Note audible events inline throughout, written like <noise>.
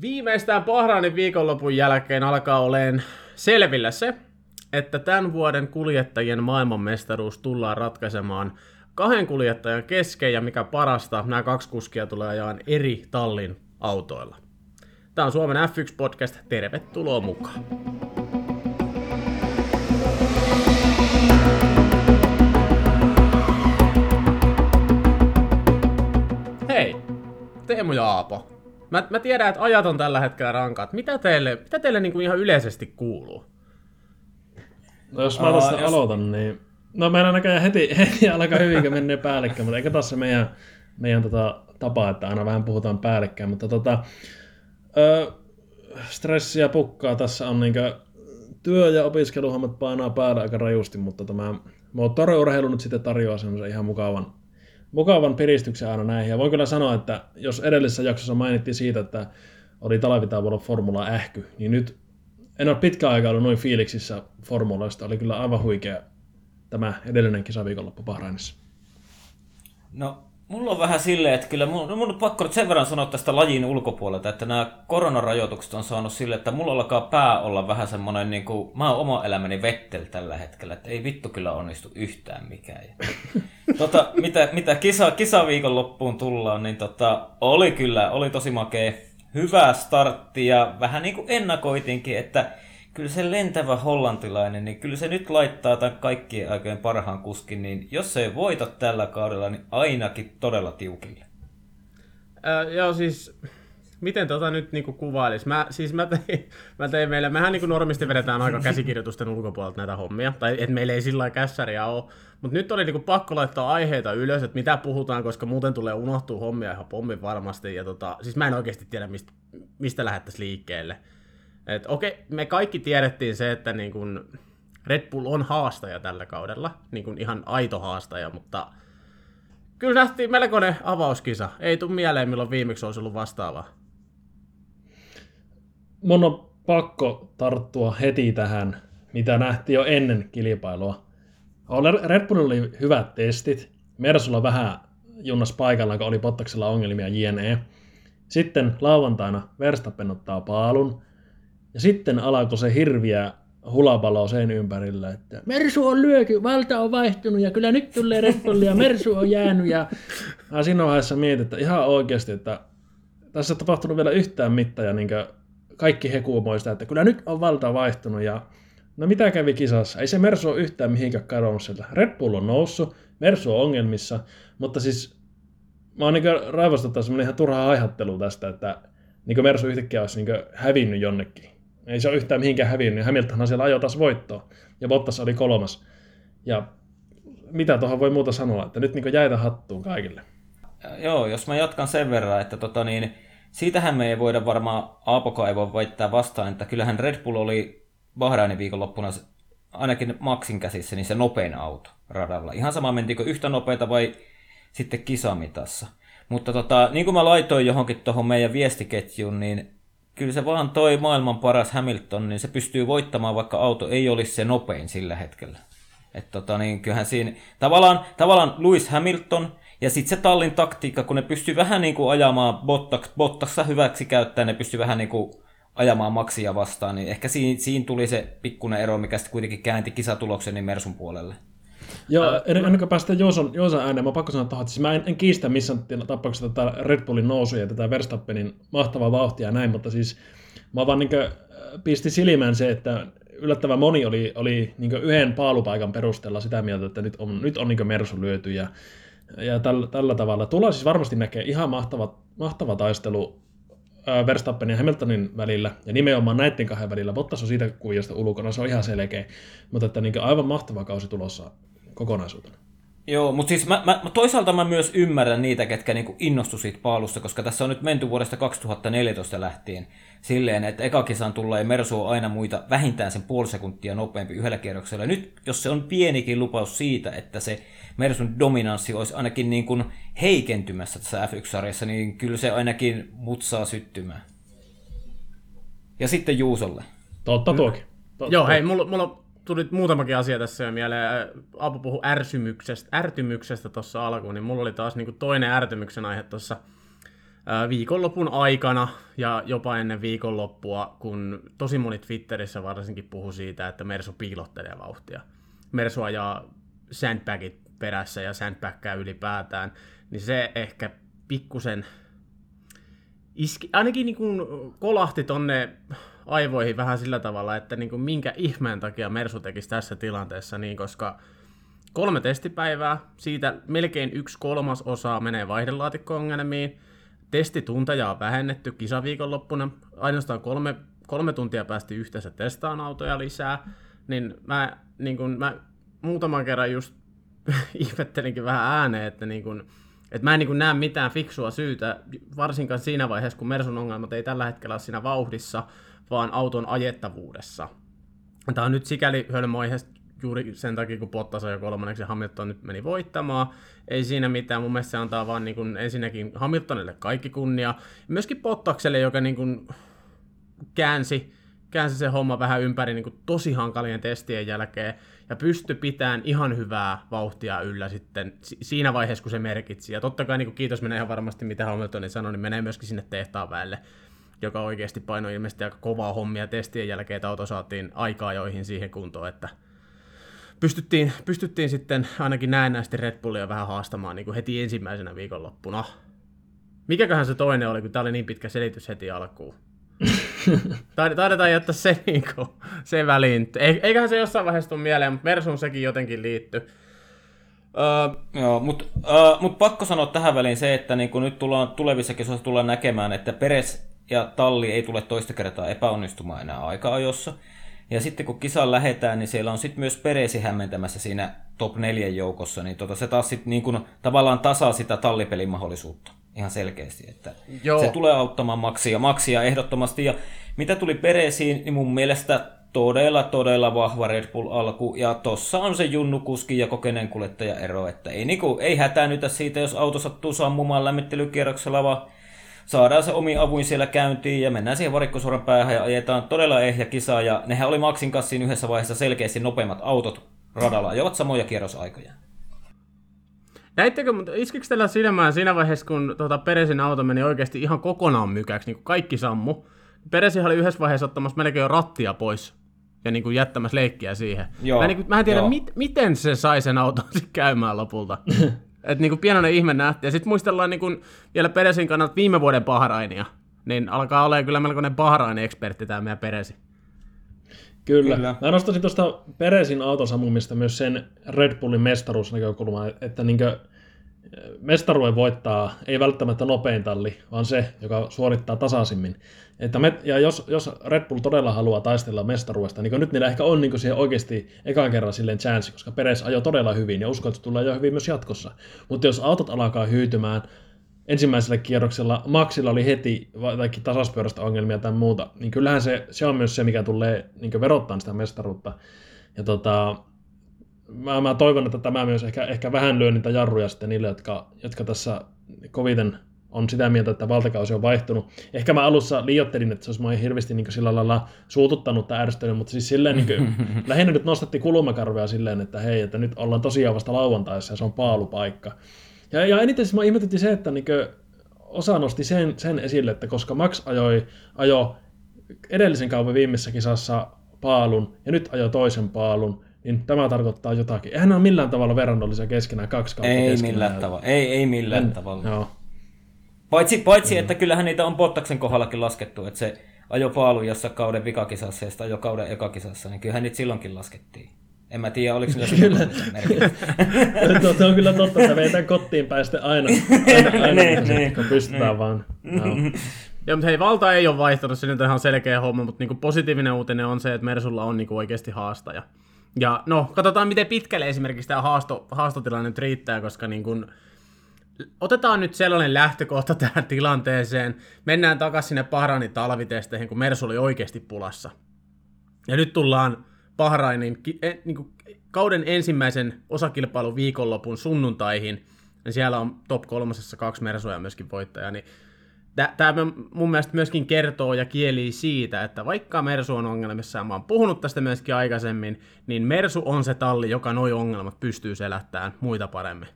Viimeistään Bahrainin viikonlopun jälkeen alkaa olemaan selvillä se, että tämän vuoden kuljettajien maailmanmestaruus tullaan ratkaisemaan kahden kuljettajan kesken ja mikä parasta, nämä kaksi kuskia tulee ajaa eri tallin autoilla. Tämä on Suomen F1-podcast, tervetuloa mukaan. Hei, Teemu ja Aapo. Mä, mä tiedän, että ajat on tällä hetkellä rankat. Mitä teille, mitä teille niin kuin ihan yleisesti kuuluu? No jos mä tästä jos... aloitan, niin... No meidän näköjään heti, <laughs> heti alkaa hyvin, menee päällekkäin, mutta eikä tässä meidän, meidän tota, tapa, että aina vähän puhutaan päällekkäin, mutta tota, ö, stressiä pukkaa tässä on niinkö työ- ja opiskeluhommat painaa päällä aika rajusti, mutta tämä moottoriurheilu nyt sitten tarjoaa semmoisen ihan mukavan, mukavan piristyksen aina näihin. Ja voin kyllä sanoa, että jos edellisessä jaksossa mainittiin siitä, että oli talvitauolla Formula ähky, niin nyt en ole pitkään aikaa ollut noin fiiliksissä formuloista. Oli kyllä aivan huikea tämä edellinen kisaviikonloppu Bahrainissa. No, mulla on vähän silleen, että kyllä mun, no mun on pakko sen verran sanoa tästä lajin ulkopuolelta, että nämä koronarajoitukset on saanut sille, että mulla alkaa pää olla vähän semmoinen, niin kuin, mä oon oma elämäni vettel tällä hetkellä, että ei vittu kyllä onnistu yhtään mikään. <laughs> tota, mitä, mitä kisa, kisaviikonloppuun tullaan, niin tota, oli kyllä, oli tosi makea hyvä startti ja vähän niin kuin ennakoitinkin, että kyllä se lentävä hollantilainen, niin kyllä se nyt laittaa tämän kaikkien aikojen parhaan kuskin, niin jos se ei voita tällä kaudella, niin ainakin todella tiukille. Äh, joo, siis miten tota nyt niinku kuvailisi? Mä, siis mä tein, mä tein meille, mehän niinku normisti vedetään aika käsikirjoitusten ulkopuolelta näitä hommia, tai että meillä ei sillä lailla kässäriä ole, mutta nyt oli niinku pakko laittaa aiheita ylös, että mitä puhutaan, koska muuten tulee unohtua hommia ihan pommin varmasti, ja tota, siis mä en oikeasti tiedä, mistä, mistä lähdettäisiin liikkeelle. Et okei, me kaikki tiedettiin se, että niin kun Red Bull on haastaja tällä kaudella, niin kun ihan aito haastaja, mutta kyllä nähtiin melkoinen avauskisa. Ei tule mieleen, milloin viimeksi olisi ollut vastaavaa mun on pakko tarttua heti tähän, mitä nähtiin jo ennen kilpailua. Red Bull oli hyvät testit. Mersulla vähän junnas paikalla, kun oli Pottaksella ongelmia jne. Sitten lauantaina Verstappen ottaa paalun. Ja sitten alkoi se hirviä hulapalo sen ympärillä, että Mersu on lyöky, valta on vaihtunut ja kyllä nyt tulee Red ja Mersu on jäänyt. Ja <laughs> mä siinä vaiheessa mietin, että ihan oikeasti, että tässä on tapahtunut vielä yhtään mittaa ja niin kaikki hekuumoi sitä, että kyllä nyt on valta vaihtunut ja no mitä kävi kisassa? Ei se Mersu ole yhtään mihinkään kadonnut sieltä. Red Bull on noussut, Mersu on ongelmissa, mutta siis mä oon niin raivostuttaa semmoinen ihan turha haihattelu tästä, että niin Mersu yhtäkkiä olisi niin hävinnyt jonnekin. Ei se ole yhtään mihinkään hävinnyt. Hamiltonhan siellä ajoi taas voittoa. Ja Bottas oli kolmas. Ja mitä tuohon voi muuta sanoa, että nyt niin jäitä hattuun kaikille. Joo, jos mä jatkan sen verran, että tota niin, siitähän me ei voida varmaan, Aapoka ei voi väittää vastaan, että kyllähän Red Bull oli Bahrainin viikonloppuna ainakin Maxin käsissä niin se nopein auto radalla. Ihan sama mentikö yhtä nopeita vai sitten kisamitassa. Mutta tota, niin kuin mä laitoin johonkin tuohon meidän viestiketjuun, niin kyllä se vaan toi maailman paras Hamilton, niin se pystyy voittamaan, vaikka auto ei olisi se nopein sillä hetkellä. Et tota, niin kyllähän siinä, tavallaan, tavallaan Lewis Hamilton ja sitten se tallin taktiikka, kun ne pystyy vähän niin kuin ajamaan Bottas, Bottassa hyväksi käyttäen, ne pystyy vähän niin kuin ajamaan maksia vastaan, niin ehkä siinä, siinä tuli se pikkuinen ero, mikä sitten kuitenkin käänti kisatuloksen niin Mersun puolelle. Joo, ennen, ennen kuin päästään Joosan, Joosan ääneen, mä pakko sanoa tuohon, että siis mä en, en kiistä missään tapauksessa tätä Red Bullin nousua ja tätä Verstappenin mahtavaa vauhtia ja näin, mutta siis mä vaan niin pisti silmään se, että yllättävän moni oli, oli niin yhden paalupaikan perusteella sitä mieltä, että nyt on, nyt on niin Mersu lyöty ja ja tällä, tällä tavalla. Tullaan siis varmasti näkee ihan mahtava, mahtava taistelu Verstappenin ja Hamiltonin välillä, ja nimenomaan näiden kahden välillä. Bottas on siitä kuviosta ulkona, se on ihan selkeä, mutta että niin aivan mahtava kausi tulossa kokonaisuutena. Joo, mutta siis mä, mä, toisaalta mä myös ymmärrän niitä, ketkä niinku innostu siitä paalusta, koska tässä on nyt menty vuodesta 2014 lähtien silleen, että eka kisan tulee Mersu on aina muita vähintään sen puoli sekuntia nopeampi yhdellä kierroksella. Nyt, jos se on pienikin lupaus siitä, että se Mersun dominanssi olisi ainakin niin kuin heikentymässä tässä F1-sarjassa, niin kyllä se ainakin mutsaa syttymään. Ja sitten Juusolle. Totta toki. Totta. Joo, hei, mulla, mulla tuli muutamakin asia tässä jo mieleen. Apu puhui ärsymyksestä, ärtymyksestä tuossa alkuun, niin mulla oli taas niin toinen ärtymyksen aihe tuossa viikonlopun aikana ja jopa ennen viikonloppua, kun tosi moni Twitterissä varsinkin puhuu siitä, että Mersu piilottelee vauhtia. Mersu ajaa sandbagit perässä ja sandbaggää ylipäätään, niin se ehkä pikkusen iski, ainakin niin kuin kolahti tonne aivoihin vähän sillä tavalla, että niin kuin minkä ihmeen takia Mersu tekisi tässä tilanteessa niin, koska kolme testipäivää, siitä melkein yksi kolmas osa menee vaihdelaatikko-ongelmiin, Testitunteja on vähennetty kisaviikonloppuna, ainoastaan kolme, kolme tuntia päästi yhteensä testaan autoja lisää, niin mä, niin kun, mä muutaman kerran just <laughs> ihmettelinkin vähän ääneen, että, niin kun, että mä en niin näe mitään fiksua syytä, varsinkaan siinä vaiheessa, kun Mersun ongelmat ei tällä hetkellä ole siinä vauhdissa, vaan auton ajettavuudessa. Tämä on nyt sikäli hölmö juuri sen takia, kun Bottas jo kolmanneksi Hamilton nyt meni voittamaan. Ei siinä mitään, mun mielestä se antaa vaan niin kuin, ensinnäkin Hamiltonille kaikki kunnia. Myöskin Bottakselle, joka niin kuin, käänsi, käänsi se homma vähän ympäri niin kuin, tosi hankalien testien jälkeen ja pystyi pitämään ihan hyvää vauhtia yllä sitten siinä vaiheessa, kun se merkitsi. Ja totta kai niin kiitos menee ihan varmasti, mitä Hamiltonin sanoi, niin menee myöskin sinne tehtaan väelle joka oikeasti painoi ilmeisesti aika kovaa hommia testien jälkeen, että auto saatiin aikaa joihin siihen kuntoon, että pystyttiin, pystyttiin sitten ainakin näennäisesti Red Bullia vähän haastamaan niin kuin heti ensimmäisenä viikonloppuna. Mikäköhän se toinen oli, kun tämä oli niin pitkä selitys heti alkuun? <laughs> <laughs> Taidetaan jättää se, niin kuin, se väliin. Eiköhän se jossain vaiheessa tule mieleen, mutta Mersun sekin jotenkin liittyy. Uh, Joo, mutta uh, mut pakko sanoa tähän väliin se, että niinku nyt tullaan tulevissa kisoissa tullaan näkemään, että Peres ja Talli ei tule toista kertaa epäonnistumaan enää aika-ajossa. Ja sitten kun kisaan lähetään, niin siellä on sitten myös Peresi hämmentämässä siinä top 4 joukossa, niin tota, se taas sitten niin kuin, tavallaan tasaa sitä tallipelin mahdollisuutta ihan selkeästi, että Joo. se tulee auttamaan Maxia, Maxia ehdottomasti. Ja mitä tuli Peresiin, niin mun mielestä todella, todella vahva Red Bull alku, ja tossa on se junnukuski ja kokeneen kuljettaja ero, että ei, niinku, ei hätänytä siitä, jos auto sattuu sammumaan lämmittelykierroksella, vaan saadaan se omi avuin siellä käyntiin ja mennään siihen varikkosuoran päähän ja ajetaan todella ehjä kisa. Ja nehän oli Maxin kanssa yhdessä vaiheessa selkeästi nopeimmat autot radalla, ajoivat samoja kierrosaikoja. Näittekö, mutta iskikö teillä silmään siinä vaiheessa, kun tuota Peresin auto meni oikeasti ihan kokonaan mykäksi, niin kuin kaikki sammu? Peresi oli yhdessä vaiheessa ottamassa melkein jo rattia pois ja niin kuin jättämässä leikkiä siihen. Joo, mä, niin kuin, mä en tiedä, mit, miten se sai sen auton <laughs> käymään lopulta. Että niinku pienoinen ihme nähtiin. Ja sitten muistellaan niinku vielä Peresin kannalta viime vuoden Bahrainia. Niin alkaa olla kyllä melkoinen Bahrain-ekspertti tämä meidän Peresi. Kyllä. Kyllä. Mä nostaisin tuosta Peresin autosammumista myös sen Red Bullin mestaruusnäkökulmaa, että niinkö mestaruuden voittaa ei välttämättä nopein talli, vaan se, joka suorittaa tasaisimmin. Että me, ja jos, jos Red Bull todella haluaa taistella mestaruudesta, niin nyt niillä ehkä on niin siihen oikeasti ekan kerran silleen chance, koska Peres ajoi todella hyvin ja uskon, että se tulee jo hyvin myös jatkossa. Mutta jos autot alkaa hyytymään, ensimmäisellä kierroksella Maxilla oli heti vaikka tasaspyörästä ongelmia tai muuta, niin kyllähän se, se on myös se, mikä tulee niin verottaa sitä mestaruutta. Ja tota, mä, mä toivon, että tämä myös ehkä, ehkä vähän lyö niitä jarruja sitten niille, jotka, jotka tässä koviten on sitä mieltä, että valtakausi on vaihtunut. Ehkä mä alussa liiottelin, että se olisi mua hirveästi niin sillä lailla suututtanut tai ärsyttänyt, mutta siis silleen niin kuin, <laughs> lähinnä nyt nostatti kulmakarvea silleen, että hei, että nyt ollaan tosiaan vasta lauantaissa ja se on paalupaikka. Ja, ja eniten siis mä ihmetytti se, että niin kuin, osa nosti sen, sen esille, että koska Max ajoi, ajo edellisen kaupan viimeisessä kisassa paalun ja nyt ajo toisen paalun, niin tämä tarkoittaa jotakin. Eihän ne ole millään tavalla verrannollisia keskenään kaksi kautta Ei keskenään. millään tavalla, ei, ei millään en, tavalla. Joo. Paitsi, paitsi mm. että kyllähän niitä on Bottaksen kohdallakin laskettu, että se ajo paalu jossa kauden vikakisassa ja sitä ajo kauden ekakisassa, niin kyllähän niitä silloinkin laskettiin. En mä tiedä, oliko niillä kyllä. <laughs> Tuo on kyllä totta, että veitään kotiin päästä aina, <laughs> aina, aina niin, niin, kun pystytään niin. vaan. No. Joo, <laughs> mutta hei, valta ei ole vaihtanut, se nyt on ihan selkeä homma, mutta niinku positiivinen uutinen on se, että Mersulla on niinku oikeasti haastaja. Ja no, katsotaan miten pitkälle esimerkiksi tämä haasto, haastotilanne nyt riittää, koska niin kun, otetaan nyt sellainen lähtökohta <laughs> tähän tilanteeseen. Mennään takaisin sinne Bahrainin talvitesteihin, kun Mersu oli oikeasti pulassa. Ja nyt tullaan Bahrainin e, niin kuin, kauden ensimmäisen osakilpailun viikonlopun sunnuntaihin. Ja siellä on top kolmosessa kaksi Mersua myöskin voittaja, niin Tämä mun mielestä myöskin kertoo ja kieli siitä, että vaikka Mersu on ongelmissa, ja mä oon puhunut tästä myöskin aikaisemmin, niin Mersu on se talli, joka noi ongelmat pystyy selättämään muita paremmin.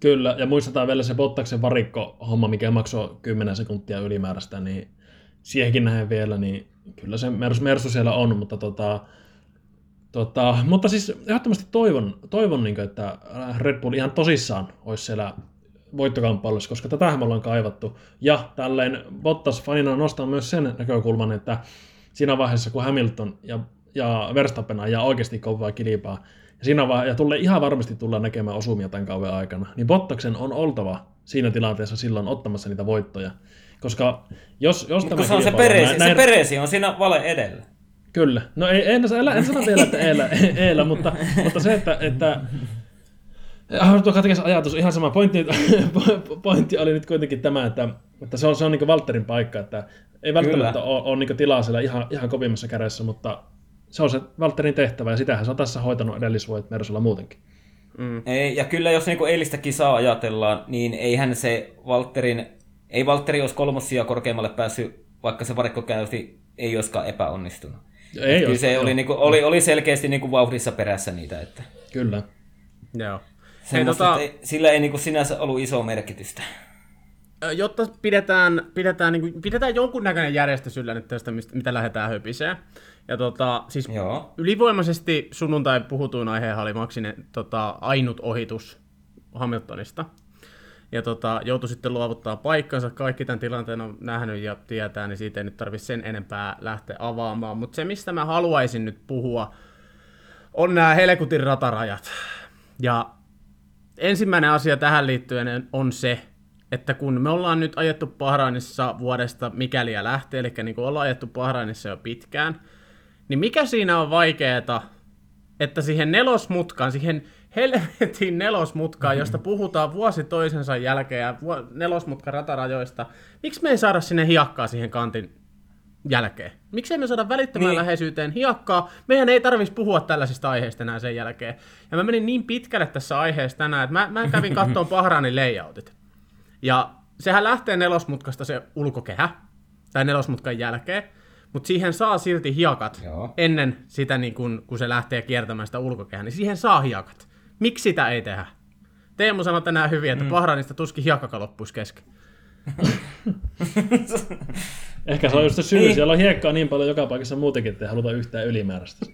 Kyllä, ja muistetaan vielä se Bottaksen varikko-homma, mikä maksoi 10 sekuntia ylimääräistä, niin siihenkin nähen vielä, niin kyllä se Mersu, Mersu siellä on, mutta tota, tota, mutta siis ehdottomasti toivon, toivon niin kuin, että Red Bull ihan tosissaan olisi siellä voittokamppailussa, koska tätähän me ollaan kaivattu. Ja tälleen Bottas fanina nostaa myös sen näkökulman, että siinä vaiheessa, kun Hamilton ja, ja Verstappen ajaa oikeasti kovaa kilpaa, ja, siinä vaihe- ja tulee, ihan varmasti tullaan näkemään osumia tämän kauden aikana, niin Bottaksen on oltava siinä tilanteessa silloin ottamassa niitä voittoja. Koska jos, jos Mutta se on se peresi, näin, se peresi on siinä vale edellä. Kyllä. No ei, en, en, en sano vielä, että eellä, <laughs> eellä mutta, mutta se, että, että Tuo ajatus, ihan sama pointti, <laughs> pointti oli nyt kuitenkin tämä, että, että se on, se on niin Walterin paikka, että ei välttämättä Kyllä. ole, ole niin tilaa siellä ihan, ihan kovimmassa kädessä, mutta se on se Walterin tehtävä ja sitähän se on tässä hoitanut edellisvuodet Mersulla muutenkin. Mm. Ei, ja kyllä jos niinku eilistä kisaa ajatellaan, niin eihän se Walterin, ei Valtteri olisi kolmossia korkeammalle päässyt, vaikka se varikkokäynti ei olisikaan epäonnistunut. Ei kyllä se oli, niinku, oli, oli selkeästi niinku vauhdissa perässä niitä. Että... Kyllä. Joo. Hei, tota... ei, sillä ei niinku sinänsä ollut iso merkitystä. Jotta pidetään, pidetään, niin kuin, pidetään jonkunnäköinen järjestys yllä nyt tästä, mitä lähdetään höpiseen. Ja tota, siis Joo. ylivoimaisesti sunnuntai puhutuin aiheen oli Maksinen tota, ainut ohitus Hamiltonista. Ja tota, joutui sitten luovuttaa paikkansa. Kaikki tämän tilanteen on nähnyt ja tietää, niin siitä ei nyt tarvitse sen enempää lähteä avaamaan. Mutta se, mistä mä haluaisin nyt puhua, on nämä Helkutin ratarajat. Ja ensimmäinen asia tähän liittyen on se, että kun me ollaan nyt ajettu Bahrainissa vuodesta mikäliä lähtee, eli niin kuin ollaan ajettu Bahrainissa jo pitkään, niin mikä siinä on vaikeeta, että siihen nelosmutkaan, siihen helvetin nelosmutkaan, josta puhutaan vuosi toisensa jälkeen ja nelosmutkan ratarajoista, miksi me ei saada sinne hiakkaa siihen kantin jälkeen? Miksi me saada välittömään niin. läheisyyteen hiakkaa? Meidän ei tarvitsisi puhua tällaisista aiheista enää sen jälkeen. Ja mä menin niin pitkälle tässä aiheessa tänään, että mä, mä kävin kattoon <laughs> Pahraanin layoutit. Ja sehän lähtee nelosmutkasta se ulkokehä, tai nelosmutkan jälkeen, mutta siihen saa silti hiakat Joo. ennen sitä, niin kun, kun se lähtee kiertämään sitä ulkokehää, niin siihen saa hiakat. Miksi sitä ei tehdä? Teemu sanoi tänään hyvin, että mm. Bahrainista tuskin hiakkaka loppuisi kesken. <laughs> Ehkä se on just se syy, niin. siellä on hiekkaa niin paljon joka paikassa muutenkin, että ei haluta yhtään ylimääräistä.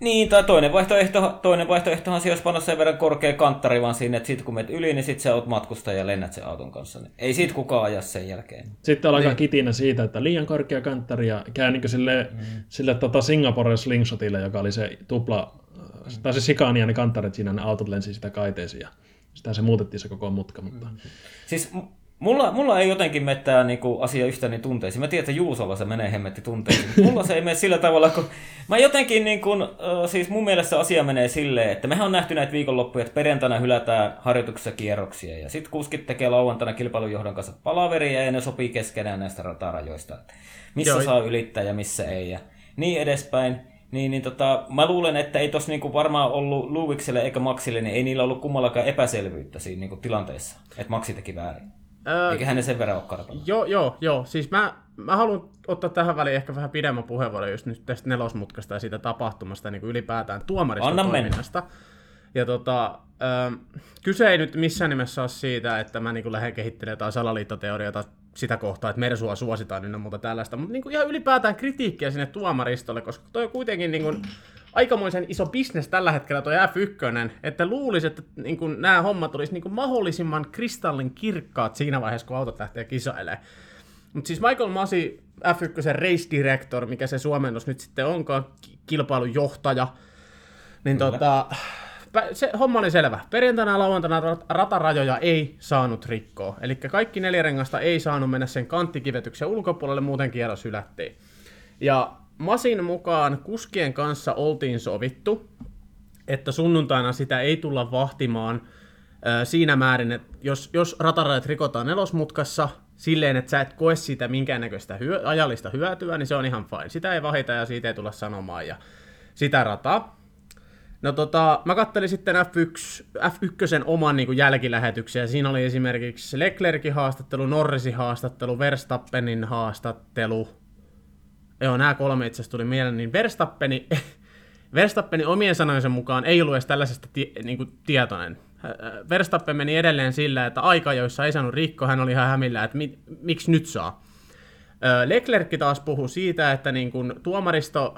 niin, tai toinen vaihtoehto, toinen vaihtoehtohan se, jos panna sen verran korkea kanttari vaan sinne, että sit kun menet yli, niin sit sä oot matkustaja ja lennät sen auton kanssa. Niin ei siitä kukaan aja sen jälkeen. Sitten alkaa niin. kitinä siitä, että liian korkea kanttari ja käy niin sille, mm. sille tota Singaporen slingshotille, joka oli se tupla, tai se sikaanian kanttarit siinä, ne autot lensi sitä kaiteisiin ja sitä se muutettiin se koko mutka. Mutta... Siis Mulla, mulla ei jotenkin mene tämä niinku, asia yhtäni tunteisiin. Mä tiedän, että Juusolla se menee hemmetti tunteisiin. Mulla se ei mene sillä tavalla, kun mä jotenkin, niin kun, siis mun mielestä asia menee silleen, että mehän on nähty näitä viikonloppuja, että perjantaina hylätään harjoituksessa kierroksia ja sitten kuskit tekee lauantaina kilpailujohdon kanssa palaveria ja ne sopii keskenään näistä ratarajoista. Missä Joo. saa ylittää ja missä ei ja niin edespäin. Niin, niin tota, mä luulen, että ei tos niinku varmaan ollut Luvikselle eikä Maxille, niin ei niillä ollut kummallakaan epäselvyyttä siinä niinku tilanteessa, että Maxi teki väärin. Öö, Eikä hänen sen verran ole karpannut. Joo, joo, joo. Siis mä, mä haluan ottaa tähän väliin ehkä vähän pidemmän puheenvuoron just nyt tästä nelosmutkasta ja siitä tapahtumasta niin kuin ylipäätään tuomariston toiminnasta. Ja tota, ö, kyse ei nyt missään nimessä ole siitä, että mä niin lähden kehittelemään jotain salaliittoteoriota sitä kohtaa, että Mersua suositaan ynnä muuta tällaista, mutta niin kuin ihan ylipäätään kritiikkiä sinne tuomaristolle, koska toi on kuitenkin niin kuin, aikamoisen iso bisnes tällä hetkellä tuo F1, että luulisi, että niin kuin, nämä hommat olisi niin kuin, mahdollisimman kristallin kirkkaat siinä vaiheessa, kun autot lähtee kisailemaan. Mutta siis Michael Masi, F1 race director, mikä se suomennos nyt sitten onkaan, kilpailujohtaja, niin tota, se homma oli selvä. Perjantaina ja lauantaina ratarajoja ei saanut rikkoa. Eli kaikki neljä rengasta ei saanut mennä sen kanttikivetyksen ulkopuolelle, muuten kierros hylättiin. Ja Masin mukaan kuskien kanssa oltiin sovittu, että sunnuntaina sitä ei tulla vahtimaan siinä määrin, että jos, jos ratarajat rikotaan nelosmutkassa silleen, että sä et koe siitä minkäännäköistä hyö, ajallista hyötyä, niin se on ihan fine. Sitä ei vahita ja siitä ei tulla sanomaan ja sitä rataa. No tota, mä kattelin sitten F1, F1 oman niin jälkilähetyksen, ja siinä oli esimerkiksi Leclerkin haastattelu, Norrisin haastattelu, Verstappenin haastattelu. Joo, nämä kolme itse asiassa tuli mieleen, niin Verstappeni, <laughs> Verstappeni omien sanojensa mukaan ei ollut edes tällaisesta tie, niin kuin tietoinen. Verstappen meni edelleen sillä, että aika, joissa ei saanut rikko, hän oli ihan hämillä, että mi, miksi nyt saa. Leclerc taas puhui siitä, että niin kuin tuomaristo,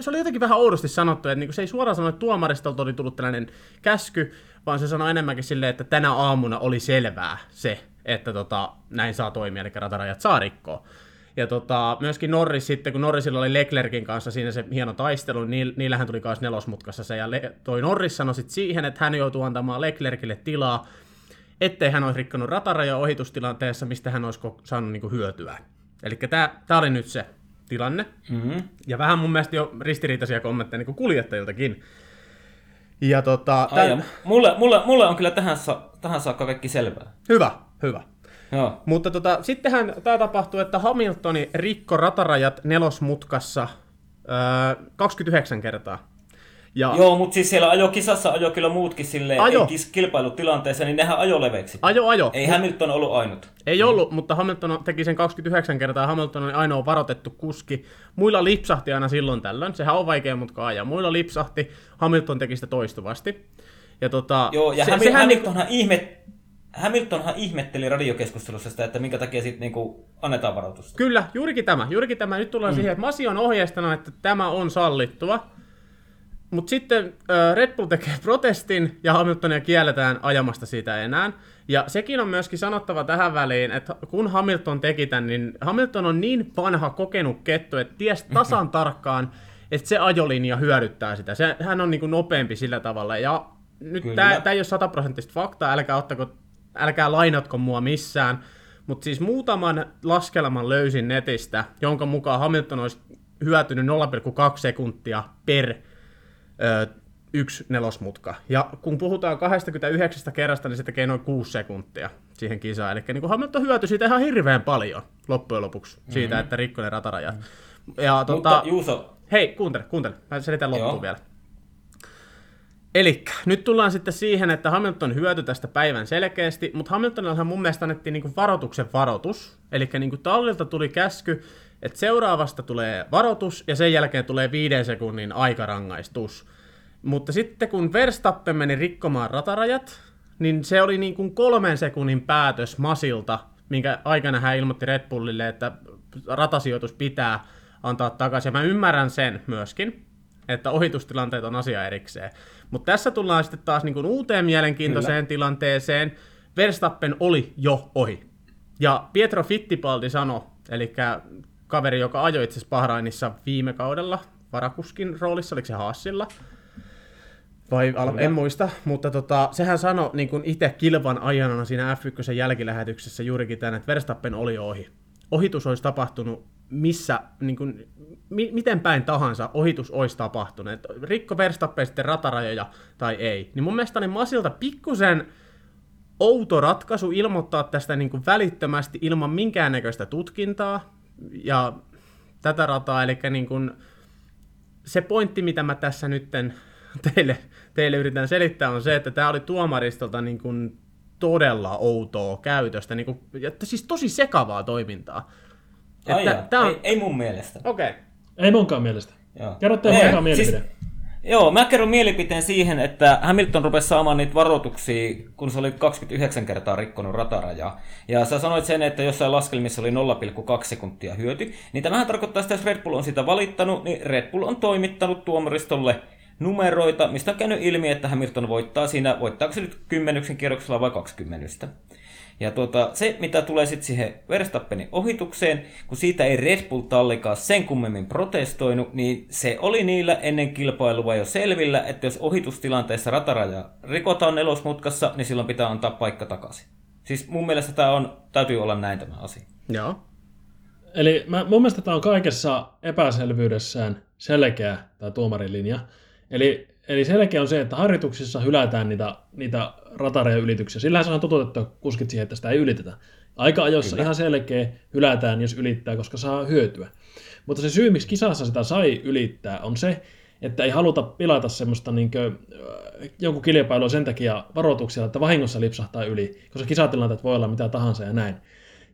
se oli jotenkin vähän oudosti sanottu, että niin se ei suoraan sano, että tuomaristolta oli tullut tällainen käsky, vaan se sanoi enemmänkin silleen, että tänä aamuna oli selvää se, että tota, näin saa toimia, eli ratarajat saa rikkoa. Ja tota, myöskin Norris sitten, kun Norrisilla oli Leclerkin kanssa siinä se hieno taistelu, niin niillähän tuli myös nelosmutkassa se, ja Le- toi Norris sanoi sitten siihen, että hän joutuu antamaan Leclerkille tilaa, ettei hän olisi rikkonut rataraja ohitustilanteessa, mistä hän olisi saanut niinku hyötyä. Eli tämä oli nyt se tilanne. Mm-hmm. Ja vähän mun mielestä jo ristiriitaisia kommentteja niin kuljettajiltakin. Ja tota, tämän... ja mulle, mulle, mulle, on kyllä tähän, sa- tähän saakka kaikki selvää. Hyvä, hyvä. Joo. Mutta tota, sittenhän tämä tapahtui, että Hamiltoni rikko ratarajat nelosmutkassa öö, 29 kertaa. Ja... Joo, mutta siis siellä ajo kisassa ajo kyllä muutkin silleen, ajo. ei kilpailutilanteessa, niin nehän ajo leveiksi. Ajo, ajo. Ei Hamilton ollut ainut. Ei mm. ollut, mutta Hamilton teki sen 29 kertaa, Hamilton oli ainoa varoitettu kuski. Muilla lipsahti aina silloin tällöin, sehän on vaikea mutka ajaa. Muilla lipsahti, Hamilton teki sitä toistuvasti. Ja tota, Joo, ja se, Hamil- sehän Hamiltonhan niin... ihme, Hamiltonhan ihmetteli radiokeskustelussa sitä, että minkä takia sitten niinku annetaan varoitusta. Kyllä, juurikin tämä. Juurikin tämä. Nyt tullaan mm. siihen, että Masi on ohjeistanut, että tämä on sallittua. Mutta sitten äh, Red Bull tekee protestin ja Hamiltonia kielletään ajamasta siitä enää. Ja sekin on myöskin sanottava tähän väliin, että kun Hamilton teki tämän, niin Hamilton on niin vanha kokenut kettu, että ties <laughs> tasan tarkkaan, että se ajolinja hyödyttää sitä. Se, hän on niin kuin nopeampi sillä tavalla. Ja nyt tämä ei ole sataprosenttista faktaa, älkää, ottako, älkää lainatko mua missään. Mutta siis muutaman laskelman löysin netistä, jonka mukaan Hamilton olisi hyötynyt 0,2 sekuntia per yksi nelosmutka. Ja kun puhutaan 29 kerrasta, niin se tekee noin 6 sekuntia siihen kisaan. Eli niin Hamilton hyötyi siitä ihan hirveän paljon loppujen lopuksi, mm-hmm. siitä, että rikkoi ne ratarajat. Mm-hmm. Ja, tuota, Mutta Juuso... Hei, kuuntele, kuuntele. Mä selitän loppuun Joo. vielä. Eli nyt tullaan sitten siihen, että Hamilton hyöty tästä päivän selkeästi, mutta Hamiltonillahan mun mielestä annettiin niinku varoituksen varoitus. Eli niinku tallilta tuli käsky, että seuraavasta tulee varoitus ja sen jälkeen tulee viiden sekunnin aikarangaistus. Mutta sitten kun Verstappen meni rikkomaan ratarajat, niin se oli niin kuin kolmen sekunnin päätös Masilta, minkä aikana hän ilmoitti Red Bullille, että ratasijoitus pitää antaa takaisin. Ja mä ymmärrän sen myöskin, että ohitustilanteet on asia erikseen. Mutta tässä tullaan sitten taas niin kuin uuteen mielenkiintoiseen Kyllä. tilanteeseen. Verstappen oli jo ohi. Ja Pietro Fittipaldi sanoi, eli kaveri, joka ajoi itse asiassa Bahrainissa viime kaudella varakuskin roolissa, oliko se Haasilla, vai al- en muista, mutta tota, sehän sanoi niin kuin itse kilvan ajanana siinä F1 jälkilähetyksessä juurikin tämän, että Verstappen oli ohi. Ohitus olisi tapahtunut missä, niin kuin, mi- miten päin tahansa ohitus olisi tapahtunut. Rikko Verstappen sitten ratarajoja tai ei. Niin mun mielestä oli Masilta pikkusen outo ratkaisu ilmoittaa tästä niin kuin välittömästi ilman minkäännäköistä tutkintaa ja tätä rataa, eli niin kuin, se pointti, mitä mä tässä nytten teille, teille yritän selittää, on se, että tämä oli tuomaristolta niin kuin todella outoa käytöstä, niin kuin, ja, siis tosi sekavaa toimintaa. Ai että, on... ei, ei mun mielestä. Okei. Okay. Ei munkaan mielestä. Kerro teidän mielipide. Siis, Joo, mä kerron mielipiteen siihen, että Hamilton rupesi saamaan niitä varoituksia, kun se oli 29 kertaa rikkonut ratarajaa. Ja sä sanoit sen, että jossain laskelmissa oli 0,2 sekuntia hyöty. Niin tämähän tarkoittaa, että jos Red Bull on sitä valittanut, niin Red Bull on toimittanut tuomaristolle numeroita, mistä on käynyt ilmi, että Hamilton voittaa siinä, voittaako se nyt kymmenyksen kierroksella vai 20. Ja tuota, se, mitä tulee sitten siihen Verstappenin ohitukseen, kun siitä ei Red Bull tallikaan sen kummemmin protestoinut, niin se oli niillä ennen kilpailua jo selvillä, että jos ohitustilanteessa rataraja rikotaan nelosmutkassa, niin silloin pitää antaa paikka takaisin. Siis mun mielestä tämä on, täytyy olla näin tämä asia. Joo. Eli mä, mun mielestä tämä on kaikessa epäselvyydessään selkeä tämä tuomarin linja. Eli, eli selkeä on se, että harjoituksissa hylätään niitä, niitä ratareja ylityksiä. Sillähän on toteutettu kuskit siihen, että sitä ei ylitetä. Aika-ajossa Kyllä. ihan selkeä hylätään, jos ylittää, koska saa hyötyä. Mutta se syy, miksi kisassa sitä sai ylittää, on se, että ei haluta pilata semmoista niin kuin, jonkun kilpailua sen takia varoituksia, että vahingossa lipsahtaa yli, koska kisatilanteet voi olla mitä tahansa ja näin.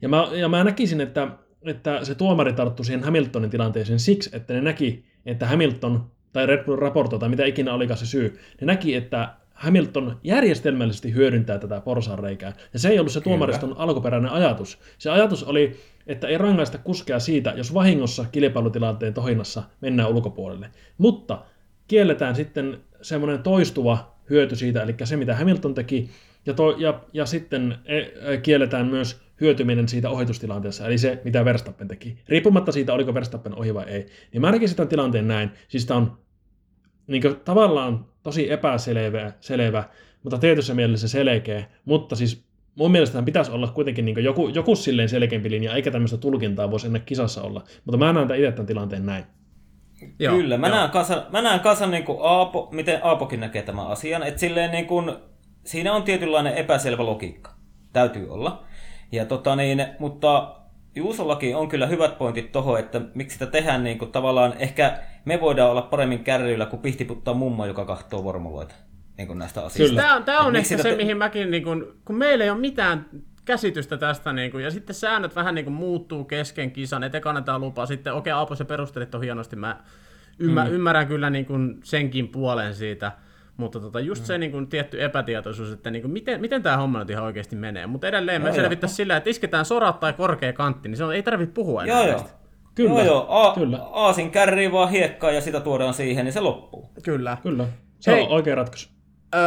Ja mä, ja mä näkisin, että, että se tuomari tarttui siihen Hamiltonin tilanteeseen siksi, että ne näki, että Hamilton tai Red Bull raporto tai mitä ikinä olikaan se syy, ne näki, että Hamilton järjestelmällisesti hyödyntää tätä porsaanreikää. Ja se ei ollut se tuomariston alkuperäinen ajatus. Se ajatus oli, että ei rangaista kuskea siitä, jos vahingossa kilpailutilanteen tohinnassa mennään ulkopuolelle. Mutta kielletään sitten semmoinen toistuva hyöty siitä, eli se mitä Hamilton teki, ja, to, ja, ja sitten e, e, kielletään myös hyötyminen siitä ohitustilanteessa, eli se, mitä Verstappen teki. Riippumatta siitä, oliko Verstappen ohi vai ei. Niin mä näkisin tämän tilanteen näin. Siis tämä on niin kuin, tavallaan tosi epäselvä, selvä, mutta tietyssä mielessä selkeä, mutta siis mun mielestä pitäisi olla kuitenkin niin joku, joku silleen selkeämpi linja, eikä tämmöistä tulkintaa voisi ennen kisassa olla. Mutta mä näen itse tämän tilanteen näin. Joo, Kyllä, mä, joo. Näen kanssa, mä näen kanssa niin kuin Aapo, miten Aapokin näkee tämän asian, että silleen niin kuin, siinä on tietynlainen epäselvä logiikka. Täytyy olla. Ja tota niin, mutta Juusollakin on kyllä hyvät pointit toho, että miksi sitä tehdään niin kuin, tavallaan, ehkä me voidaan olla paremmin kärryillä kuin pihtiputtaa mummo, joka kahtoo vormuloita niin kuin näistä asioista. Tämä on, tämä on ehkä se, te... mihin mäkin, niin kuin, kun meillä ei ole mitään käsitystä tästä, niin kuin, ja sitten säännöt vähän niin kuin, muuttuu kesken kisan, että annetaan lupa, sitten okei, okay, Aapo, se perustelit on hienosti, mä ymmär, mm. ymmärrän kyllä niin kuin, senkin puolen siitä, mutta tota, just mm. se niin kuin, tietty epätietoisuus, että niin kuin, miten, miten tämä homma nyt ihan oikeasti menee. Mutta edelleen me selvittäisiin sillä, että isketään sorat tai korkea kantti, niin se on, ei tarvitse puhua enää joo, joo. Kyllä. Joo, joo. A- kyllä. Aasin kärrii vaan hiekkaa ja sitä tuodaan siihen, niin se loppuu. Kyllä. Kyllä. Se Hei. on oikea ratkaisu.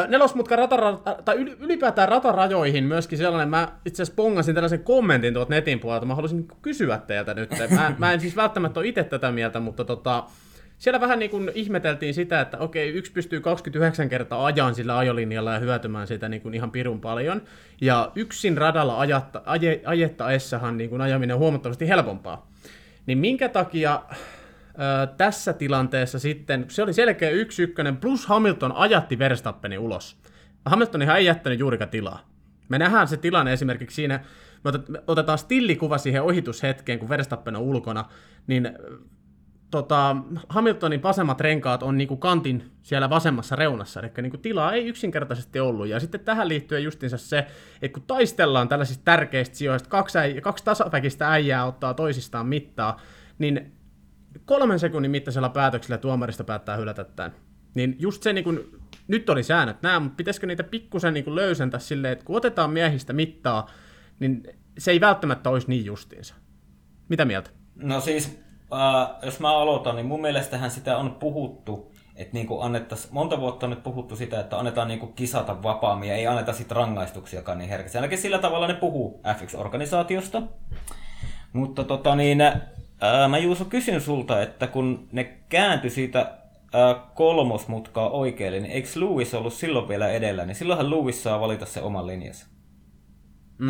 Nelosmutka ratara, tai ylipäätään ratarajoihin myöskin sellainen, mä itse asiassa pongasin tällaisen kommentin tuolta netin puolelta, mä haluaisin kysyä teiltä nyt. Mä, mä en siis välttämättä ole itse tätä mieltä, mutta tota, siellä vähän niin kuin ihmeteltiin sitä, että okei, yksi pystyy 29 kertaa ajan sillä ajolinjalla ja hyötymään sitä niin kuin ihan pirun paljon. Ja yksin radalla ajatta, aje, ajettaessahan niin kuin ajaminen on huomattavasti helpompaa. Niin minkä takia ö, tässä tilanteessa sitten, se oli selkeä yksi ykkönen, plus Hamilton ajatti Verstappenin ulos. Hamiltonihan ei jättänyt juurikaan tilaa. Me nähdään se tilanne esimerkiksi siinä, me otetaan stillikuva siihen ohitushetkeen, kun Verstappen on ulkona, niin tota, Hamiltonin vasemmat renkaat on niinku kantin siellä vasemmassa reunassa, eli niinku tilaa ei yksinkertaisesti ollut. Ja sitten tähän liittyen justiinsa se, että kun taistellaan tällaisista tärkeistä sijoista, kaksi, äijä, kaksi tasapäkistä äijää ottaa toisistaan mittaa, niin kolmen sekunnin mittaisella päätöksellä tuomarista päättää hylätä tämän. Niin just se, niin nyt oli säännöt nämä, mutta pitäisikö niitä pikkusen niin löysentää silleen, että kun otetaan miehistä mittaa, niin se ei välttämättä olisi niin justiinsa. Mitä mieltä? No siis äh, jos mä aloitan, niin mun mielestähän sitä on puhuttu, että niin annettaisiin, monta vuotta on nyt puhuttu sitä, että annetaan niin kisata vapaammin ja ei anneta sit rangaistuksiakaan niin herkästi. Ainakin sillä tavalla ne puhuu F1-organisaatiosta. Mutta tota niin, ää, mä Juuso kysyn sulta, että kun ne kääntyi siitä ää, kolmosmutkaa oikealle, niin eikö Lewis ollut silloin vielä edellä, niin silloinhan Lewis saa valita se oman linjansa.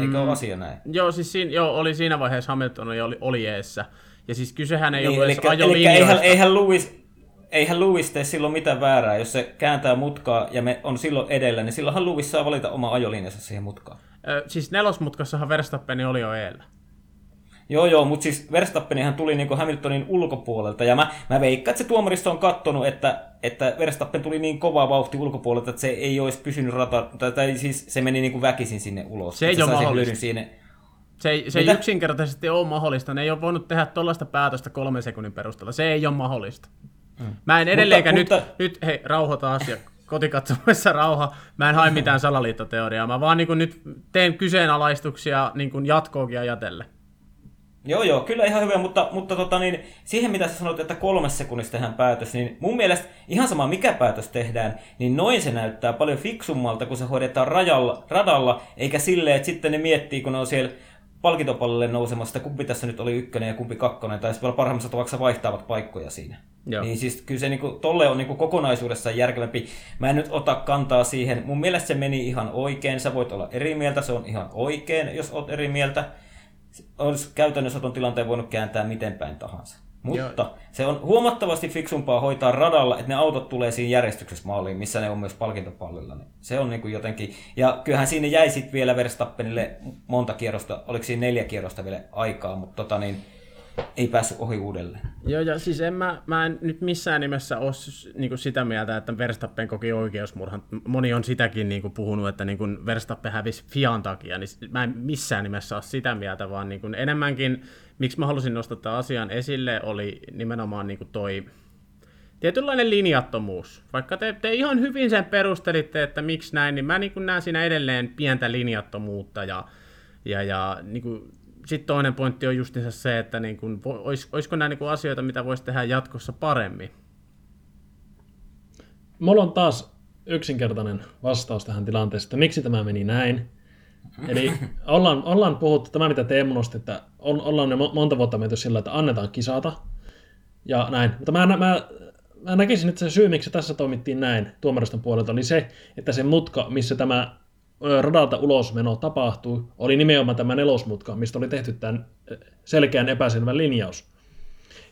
Eikö mm, ole asia näin? Joo, siis siinä, joo, oli siinä vaiheessa Hamilton oli, oli eessä. Ja siis kysehän ei niin, ollut edes. Eihän, eihän, Lewis, eihän Lewis tee silloin mitään väärää. Jos se kääntää mutkaa ja me on silloin edellä, niin silloinhan Lewis saa valita oma ajolinjansa siihen mutkaan. Ö, siis nelosmutkassahan Verstappen oli jo eellä. Joo, joo, mutta siis Verstappenihan tuli niin Hamiltonin ulkopuolelta, ja mä, mä veikkaan, että se tuomaristo on kattonut, että, että Verstappen tuli niin kova vauhti ulkopuolelta, että se ei olisi pysynyt rata, tai, tai siis se meni niin kuin väkisin sinne ulos. Se ei ole mahdollista. Siinä, se ei, se ei yksinkertaisesti ole mahdollista. Ne ei ole voinut tehdä tuollaista päätöstä kolmen sekunnin perusteella. Se ei ole mahdollista. Mm. Mä en edelleenkään mutta, nyt, mutta... nyt, hei, rauhoita asia. Kotikatsomuissa rauha. Mä en hae <laughs> mitään salaliittoteoriaa. Mä vaan niin nyt teen kyseenalaistuksia niin jatkoakin ajatellen. Joo, joo, kyllä ihan hyvä, mutta, mutta tota, niin, siihen mitä sä sanoit, että kolmes sekunnissa tehdään päätös, niin mun mielestä ihan sama mikä päätös tehdään, niin noin se näyttää paljon fiksummalta, kun se hoidetaan rajalla, radalla, eikä silleen, että sitten ne miettii, kun ne on siellä palkintopallille nousemassa, että kumpi tässä nyt oli ykkönen ja kumpi kakkonen, tai sitten parhaimmassa tapauksessa vaihtavat paikkoja siinä. Joo. Niin siis kyllä se niinku, tolle on niinku kokonaisuudessaan järkevämpi. Mä en nyt ota kantaa siihen. Mun mielestä se meni ihan oikein. Sä voit olla eri mieltä, se on ihan oikein, jos oot eri mieltä. Olisi käytännössä tuon tilanteen voinut kääntää miten päin tahansa. Mutta Joo. se on huomattavasti fiksumpaa hoitaa radalla, että ne autot tulee siinä järjestyksessä maaliin, missä ne on myös palkintopallilla. Niin se on niin kuin jotenkin... Ja kyllähän siinä jäi sitten vielä Verstappenille monta kierrosta, oliko siinä neljä kierrosta vielä aikaa, mutta tota niin, ei päässyt ohi uudelleen. Joo, ja siis en mä, mä en nyt missään nimessä ole niin sitä mieltä, että Verstappen koki oikeusmurhan. Moni on sitäkin niin kuin puhunut, että niin kuin Verstappen hävisi Fian takia, niin mä en missään nimessä ole sitä mieltä, vaan niin kuin enemmänkin, miksi mä halusin nostaa tämän asian esille, oli nimenomaan niin kuin toi, tietynlainen linjattomuus. Vaikka te, te ihan hyvin sen perustelitte, että miksi näin, niin mä niin näen siinä edelleen pientä linjattomuutta ja, ja, ja niin kuin, sitten toinen pointti on justiinsa se, että niin kuin, olis, olisiko nämä niin kuin asioita, mitä voisi tehdä jatkossa paremmin? Mulla on taas yksinkertainen vastaus tähän tilanteeseen, että miksi tämä meni näin. Eli ollaan, ollaan puhuttu, tämä mitä Teemu nosti, että on, ollaan ne monta vuotta menty sillä, että annetaan kisata ja näin. Mutta mä, mä, mä näkisin, että se syy, miksi tässä toimittiin näin tuomariston puolelta, oli se, että se mutka, missä tämä radalta ulosmeno tapahtui, oli nimenomaan tämä nelosmutka, mistä oli tehty tämän selkeän epäselvän linjaus.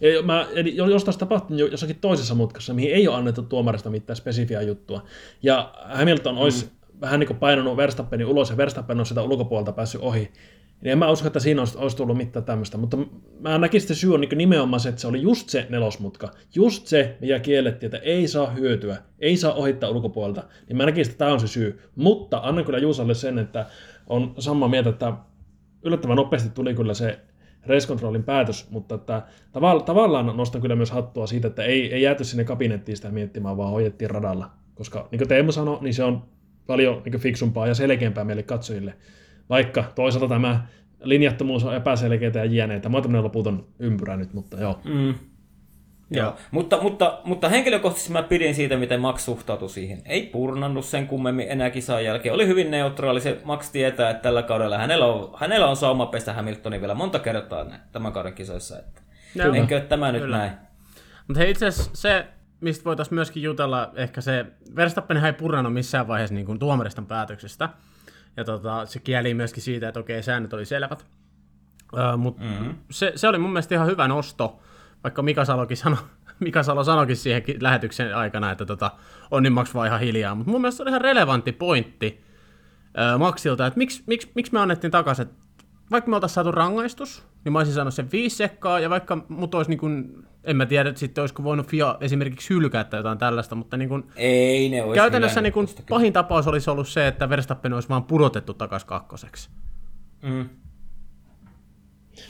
Ja mä, eli jos taas tapahtui jossakin toisessa mutkassa, mihin ei ole annettu tuomarista mitään spesifiä juttua, ja Hamilton olisi mm. Vähän niin kuin painanut Verstappenin ulos, ja Verstappen on sitä ulkopuolelta päässyt ohi, niin en mä usko, että siinä olisi, olisi tullut mitään tämmöistä, mutta mä näkisin, että syy on niin nimenomaan se, että se oli just se nelosmutka, just se, mikä kiellettiin, että ei saa hyötyä, ei saa ohittaa ulkopuolelta, niin mä näkisin, että tämä on se syy. Mutta annan kyllä Juusalle sen, että on samaa mieltä, että yllättävän nopeasti tuli kyllä se race päätös, mutta että tavallaan nostan kyllä myös hattua siitä, että ei, ei jääty sinne kabinettiin sitä miettimään, vaan hoidettiin radalla. Koska niin kuin Teemu sanoi, niin se on paljon niin fiksumpaa ja selkeämpää meille katsojille. Vaikka toisaalta tämä linjattomuus on epäselkeää ja jääneitä. Mä oon loputon ympyrä nyt, mutta joo. Mm. Joo, mutta, mutta, mutta henkilökohtaisesti mä pidin siitä, miten Max suhtautui siihen. Ei purnannut sen kummemmin enää kisan jälkeen. Oli hyvin neutraali. Se Max tietää, että tällä kaudella hänellä on, hänellä on sauma pestä Hamiltonin vielä monta kertaa tämän kauden kisoissa. Että. Enkö tämä nyt Kyllä. näin? Mutta hei itse asiassa se, mistä voitaisiin myöskin jutella, ehkä se, Verstappen ei purrannut missään vaiheessa niin kuin tuomariston päätöksestä. Ja tota, se kieli myöskin siitä, että okei, säännöt oli selvät. Uh, Mutta mm-hmm. se, se oli mun mielestä ihan hyvä nosto, vaikka Mika Salokin sano, <laughs> Mika Salo sanoikin siihen lähetyksen aikana, että tota, on niin Max vaan ihan hiljaa. Mutta mun mielestä se oli ihan relevantti pointti uh, Maxilta, että miksi, miksi, miksi me annettiin takaisin, vaikka me oltaisiin saatu rangaistus, niin mä olisin saanut sen viisi sekkaa, ja vaikka mut olisi niin kuin, en mä tiedä, että sitten olisiko voinut FIA esimerkiksi hylkätä jotain tällaista, mutta niin kuin, Ei ne olisi käytännössä niin kuin, pahin tapaus olisi ollut se, että Verstappen olisi vaan pudotettu takaisin kakkoseksi. Mm.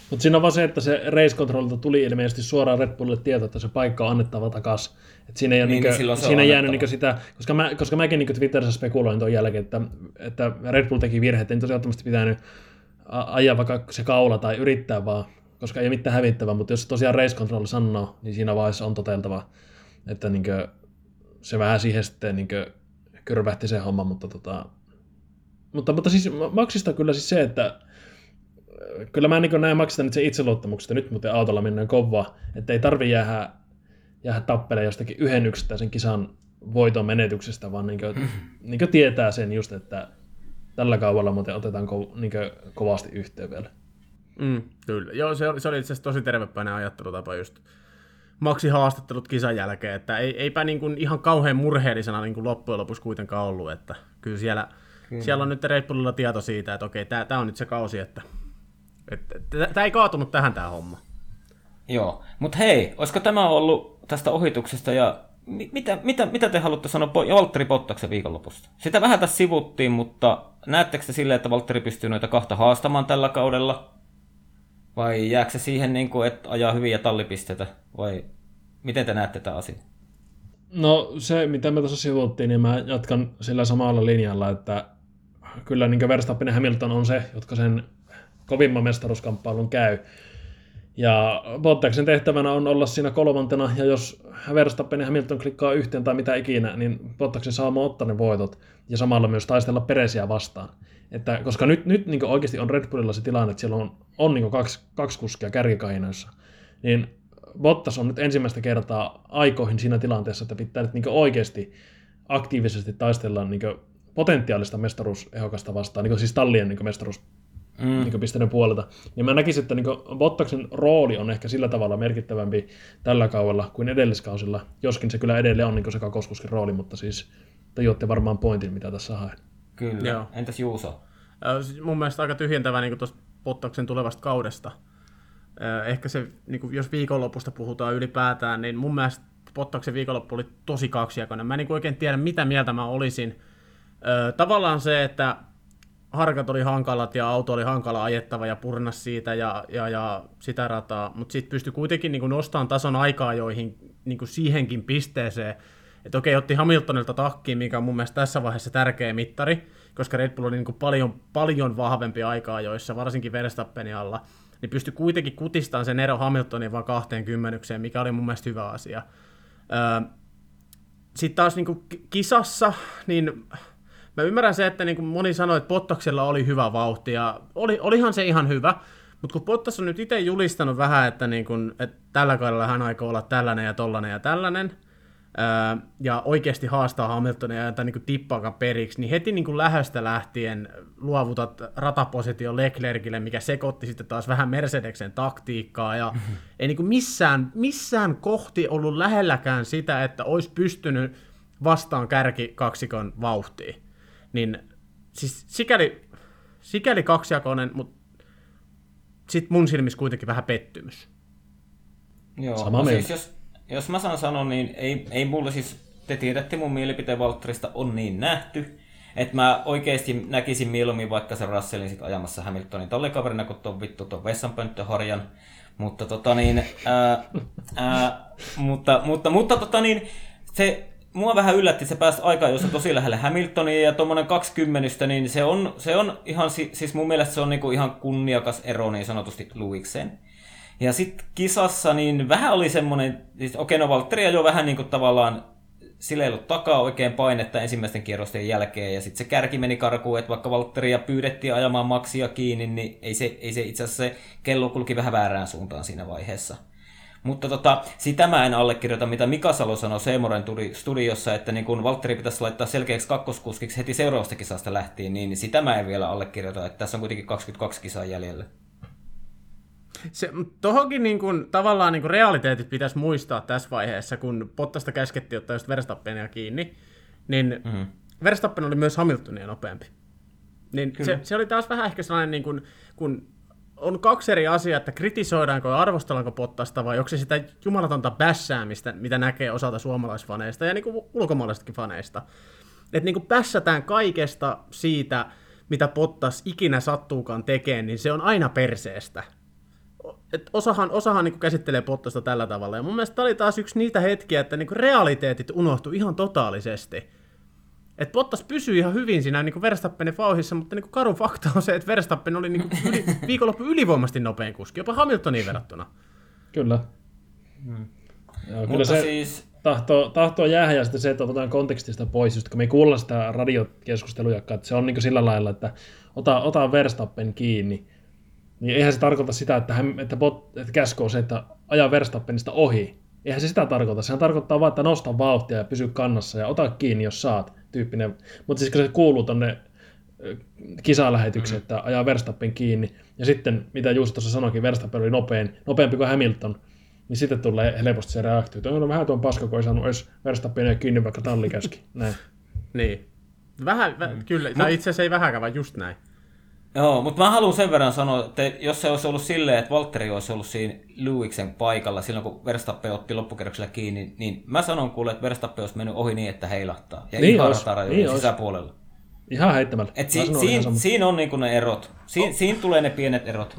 Mutta siinä on vaan se, että se race controlta tuli ilmeisesti suoraan Red Bullille tieto, että se paikka on annettava takaisin. Et siinä ei niin, niinkö, niin siinä ei jäänyt niinkö sitä, koska, mä, koska mäkin niin Twitterissä spekuloin tuon jälkeen, että, että Red Bull teki virhe, että ei tosiaan pitänyt ajaa vaikka se kaula tai yrittää vaan, koska ei ole mitään hävittävää, mutta jos tosiaan race control sanoo, niin siinä vaiheessa on toteltava, että niinkö, se vähän siihen sitten niinkö kyrvähti se homma, mutta tota, mutta, mutta siis Maxista kyllä siis se, että kyllä mä niin näen Maxista nyt se itseluottamuksesta, nyt muuten autolla mennään kovaa, että ei tarvi jäädä, jäädä tappelemaan jostakin yhden yksittäisen kisan voiton menetyksestä, vaan niin kuin, niin kuin tietää sen just, että tällä kaudella muuten otetaan ko, niin kovasti yhteen vielä. Mm, kyllä. Joo, se oli, se oli itse asiassa tosi tervepäinen ajattelutapa just Maxi haastattelut kisan jälkeen, että ei, eipä niin kuin ihan kauhean murheellisena niin kuin loppujen lopuksi kuitenkaan ollut, että kyllä siellä, kyllä. siellä on nyt Red Bullilla tieto siitä, että okei, tämä on nyt se kausi, että tämä ei kaatunut tähän tämä homma. Joo, mutta hei, olisiko tämä ollut tästä ohituksesta ja mitä, mitä, mitä te haluatte sanoa Valtteri Bottaksen viikonlopusta? Sitä vähän tässä sivuttiin, mutta näettekö te silleen, että Valtteri pystyy noita kahta haastamaan tällä kaudella? Vai jääkö se siihen, niin kuin, että ajaa hyviä tallipisteitä? Vai miten te näette tätä asiaa? No se, mitä me tuossa sivuttiin, niin mä jatkan sillä samalla linjalla, että kyllä niin Verstappen ja Hamilton on se, jotka sen kovimman mestaruuskamppailun käy. Ja Bottaksen tehtävänä on olla siinä kolmantena, ja jos Verstappen ja Hamilton klikkaa yhteen tai mitä ikinä, niin Bottaksen saa ottaa ne voitot, ja samalla myös taistella peresiä vastaan. Että, koska nyt, nyt niin oikeasti on Red Bullilla se tilanne, että siellä on, on niin kaksi, kaksi kuskia kärkikahinoissa, niin Bottas on nyt ensimmäistä kertaa aikoihin siinä tilanteessa, että pitää nyt niin oikeasti aktiivisesti taistella niin potentiaalista mestaruusehokasta vastaan, niin siis tallien niin mestaruus mm. niin pisteiden puolelta. Niin mä näkisin, että niin Bottaksen rooli on ehkä sillä tavalla merkittävämpi tällä kaudella kuin edelliskausilla, joskin se kyllä edelleen on niin se kakoskuskin rooli, mutta siis tajuatte varmaan pointin, mitä tässä haen. Kyllä. Joo. Entäs Juuso? Äh, mun mielestä aika tyhjentävä niin tuosta Bottaksen tulevasta kaudesta. Äh, ehkä se, niin kuin, jos viikonlopusta puhutaan ylipäätään, niin mun mielestä Bottaksen viikonloppu oli tosi kaksijakoinen. Mä en niin oikein tiedä, mitä mieltä mä olisin. Äh, tavallaan se, että harkat oli hankalat ja auto oli hankala ajettava ja purnas siitä ja, ja, ja sitä rataa, mutta sitten pystyi kuitenkin niin nostamaan tason aikaa joihin niin siihenkin pisteeseen, että okei, otti Hamiltonilta takkiin, mikä on mun mielestä tässä vaiheessa tärkeä mittari, koska Red Bull oli niin paljon, paljon vahvempi aikaa joissa, varsinkin Verstappenin alla, niin pystyi kuitenkin kutistamaan sen ero Hamiltonin vaan 20, mikä oli mun mielestä hyvä asia. Öö, Sitten taas niin kisassa, niin mä ymmärrän se, että niin kuin moni sanoi, että Pottaksella oli hyvä vauhti, ja oli, olihan se ihan hyvä, mutta kun Pottas on nyt itse julistanut vähän, että, niin kuin, että tällä kaudella hän aikoo olla tällainen ja tollainen ja tällainen, ja oikeasti haastaa Hamiltonia ja antaa niin tippaakaan periksi, niin heti niin kuin lähöstä lähtien luovutat ratapositio Leclercille, mikä sekoitti sitten taas vähän Mercedeksen taktiikkaa, ja <laughs> ei niin kuin missään, missään kohti ollut lähelläkään sitä, että olisi pystynyt vastaan kärki kaksikon vauhtiin. Niin siis sikäli, sikäli kaksijakoinen, mutta sitten mun silmissä kuitenkin vähän pettymys. Joo, Sama no siis jos, jos mä saan sanoa, niin ei, ei mulle siis, te tiedätte mun mielipiteen Valtterista on niin nähty, että mä oikeasti näkisin mieluummin vaikka sen Russellin sit ajamassa Hamiltonin tallikaverina, kun tuon vittu tuon vessanpönttöharjan. Mutta tota niin, ää, ää, mutta, mutta, mutta tota niin, se mua vähän yllätti, se pääsi aika, jos on tosi lähellä Hamiltonia ja tuommoinen 20, niin se on, se on ihan, siis mun mielestä se on niinku ihan kunniakas ero niin sanotusti Luikseen. Ja sitten kisassa niin vähän oli semmoinen, siis okei no Valtteri jo vähän niin kuin tavallaan sillä ei ollut takaa oikein painetta ensimmäisten kierrosten jälkeen, ja sitten se kärki meni karkuun, että vaikka Valtteria pyydettiin ajamaan maksia kiinni, niin ei se, ei se itse asiassa se kello kulki vähän väärään suuntaan siinä vaiheessa. Mutta tota, sitä mä en allekirjoita, mitä Mika Salo sanoi Seemoren studiossa, että niin kun Valtteri pitäisi laittaa selkeäksi kakkoskuskiksi heti seuraavasta kisasta lähtien, niin sitä mä en vielä allekirjoita, että tässä on kuitenkin 22 kisaa jäljellä. Se, tohonkin niin kuin, tavallaan niin kuin realiteetit pitäisi muistaa tässä vaiheessa, kun Pottasta käskettiin ottaa just Verstappenia kiinni, niin mm-hmm. Verstappen oli myös Hamiltonia nopeampi. Niin se, se, oli taas vähän ehkä sellainen, niin kuin, kun on kaksi eri asiaa, että kritisoidaanko ja arvostellaanko Pottasta vai onko se sitä jumalatonta bässäämistä, mitä näkee osalta suomalaisfaneista ja niin kuin ulkomaalaisistakin faneista. Että niin kuin kaikesta siitä, mitä Pottas ikinä sattuukaan tekemään, niin se on aina perseestä et osahan, osahan niin käsittelee Pottasta tällä tavalla. Ja mun mielestä tämä oli taas yksi niitä hetkiä, että niin realiteetit unohtu ihan totaalisesti. Et Pottas pysyi ihan hyvin siinä niin Verstappenin vauhissa, mutta niin karu fakta on se, että Verstappen oli niin yli, <laughs> viikonloppu ylivoimasti nopein kuski, jopa Hamiltoniin verrattuna. Kyllä. Hmm. Joo, kyllä mutta se siis... tahtoo, tahtoo jäädä ja sitten se, että otetaan kontekstista pois, just kun me ei kuulla sitä radiokeskustelua, että se on niin sillä lailla, että ota, ota Verstappen kiinni, niin eihän se tarkoita sitä, että, hän, että, bot, että käsky on se, että ajaa Verstappenista ohi. Eihän se sitä tarkoita. Sehän tarkoittaa vain, että nosta vauhtia ja pysy kannassa ja ota kiinni, jos saat, tyyppinen. Mutta siis kun se kuuluu tonne kisalähetykseen, mm. että ajaa Verstappen kiinni. Ja sitten, mitä Juuso tuossa sanoikin, Verstappen oli nopein, nopeampi kuin Hamilton. Niin sitten tulee helposti se reaktio, että on vähän tuon paska, kun ei saanut edes Verstappenia kiinni, vaikka talli käski. <laughs> Näin. niin. Vähän, vä, mm. kyllä, tai itse asiassa ei vähäkään, vaan just näin. Joo, mutta mä haluan sen verran sanoa, että jos se olisi ollut silleen, että Valtteri olisi ollut siinä Lewisin paikalla silloin, kun Verstappen otti loppukerroksella kiinni, niin mä sanon kuule, että Verstappen olisi mennyt ohi niin, että heilahtaa. Ja niin ihan ratarajojen niin sisäpuolella. Ihan heittämällä. Et si- siinä, siinä on niinku ne erot. Si- oh. Siinä tulee ne pienet erot.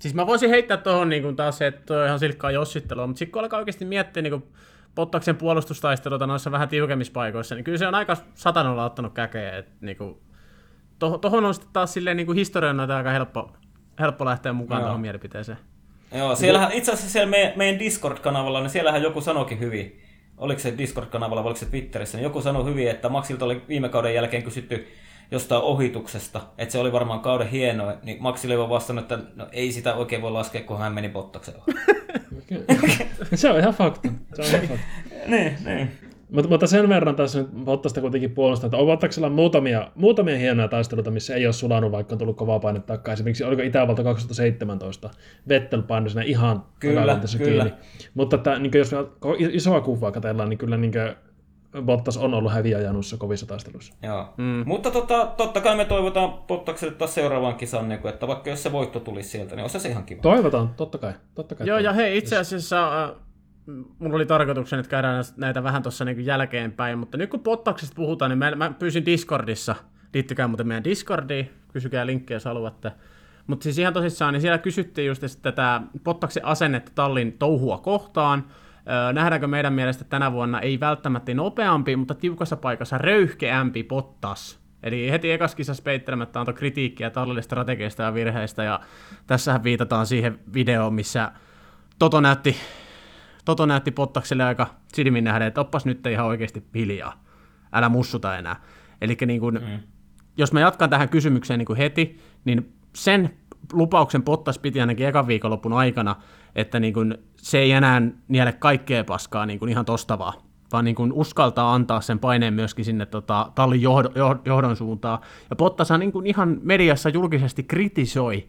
Siis mä voisin heittää tuohon niin taas se, että toi on ihan silkkaa jossittelua, mutta sitten kun alkaa oikeasti miettiä niin Pottaksen puolustustaisteluita noissa vähän tiukemmissa paikoissa, niin kyllä se on aika satanolla ottanut käkeä. Että niin Tuohon on sitten taas silleen niin kuin historiana aika helppo, helppo lähteä mukaan tuohon mielipiteeseen. Joo, siellähän, itse asiassa siellä meidän, meidän Discord-kanavalla, niin siellähän joku sanoikin hyvin, oliko se Discord-kanavalla vai oliko se Twitterissä, niin joku sanoi hyvin, että Maxilta oli viime kauden jälkeen kysytty jostain ohituksesta, että se oli varmaan kauden hienoa, niin Maxille oli vastannut, että no, ei sitä oikein voi laskea, kun hän meni Bottaksen <laughs> se on ihan fakta. Se on ihan fakta. <laughs> niin, niin. Mutta, mutta sen verran tässä nyt Bottasta kuitenkin puolustaa, että on Bottaksella muutamia, muutamia hienoja taisteluita, missä ei ole sulanut, vaikka on tullut kovaa paine takaa. Esimerkiksi oliko Itävalta 2017, Vettel painoi siinä ihan kyllä, kyllä. kiinni. Mutta että, niin jos isoa kuvaa katsellaan, niin kyllä niin Bottas on ollut häviäjä noissa kovissa taisteluissa. Joo. Mm. Mutta tota, totta kai me toivotaan Bottakselle taas seuraavaan kisaan, niin että vaikka jos se voitto tulisi sieltä, niin olisi se ihan kiva. Toivotaan, totta kai. Totta kai Joo, toivotaan. ja hei, itse asiassa äh, mulla oli tarkoituksena, että käydään näitä vähän tuossa niin jälkeenpäin, mutta nyt kun Pottaksesta puhutaan, niin mä, mä pyysin Discordissa liittykää muuten meidän Discordiin, kysykää linkkejä, jos haluatte. Mutta siis ihan tosissaan, niin siellä kysyttiin just tätä Pottaksen asennetta tallin touhua kohtaan. Nähdäänkö meidän mielestä tänä vuonna ei välttämättä nopeampi, mutta tiukassa paikassa röyhkeämpi Pottas. Eli heti ekas kisassa peittelemättä antoi kritiikkiä tallille strategiasta ja virheistä, ja tässähän viitataan siihen videoon, missä Toto näytti, Toto näytti Pottakselle aika silmin nähden, että oppas nyt ihan oikeasti hiljaa, älä mussuta enää. Eli niin kuin, mm. jos mä jatkan tähän kysymykseen niin kuin heti, niin sen lupauksen Pottas piti ainakin ekan viikonlopun aikana, että niin kuin se ei enää niele kaikkea paskaa niin kuin ihan tosta vaan, vaan niin kuin uskaltaa antaa sen paineen myöskin sinne tota, tallin johdon, johdon suuntaan. Ja Pottas niin kuin ihan mediassa julkisesti kritisoi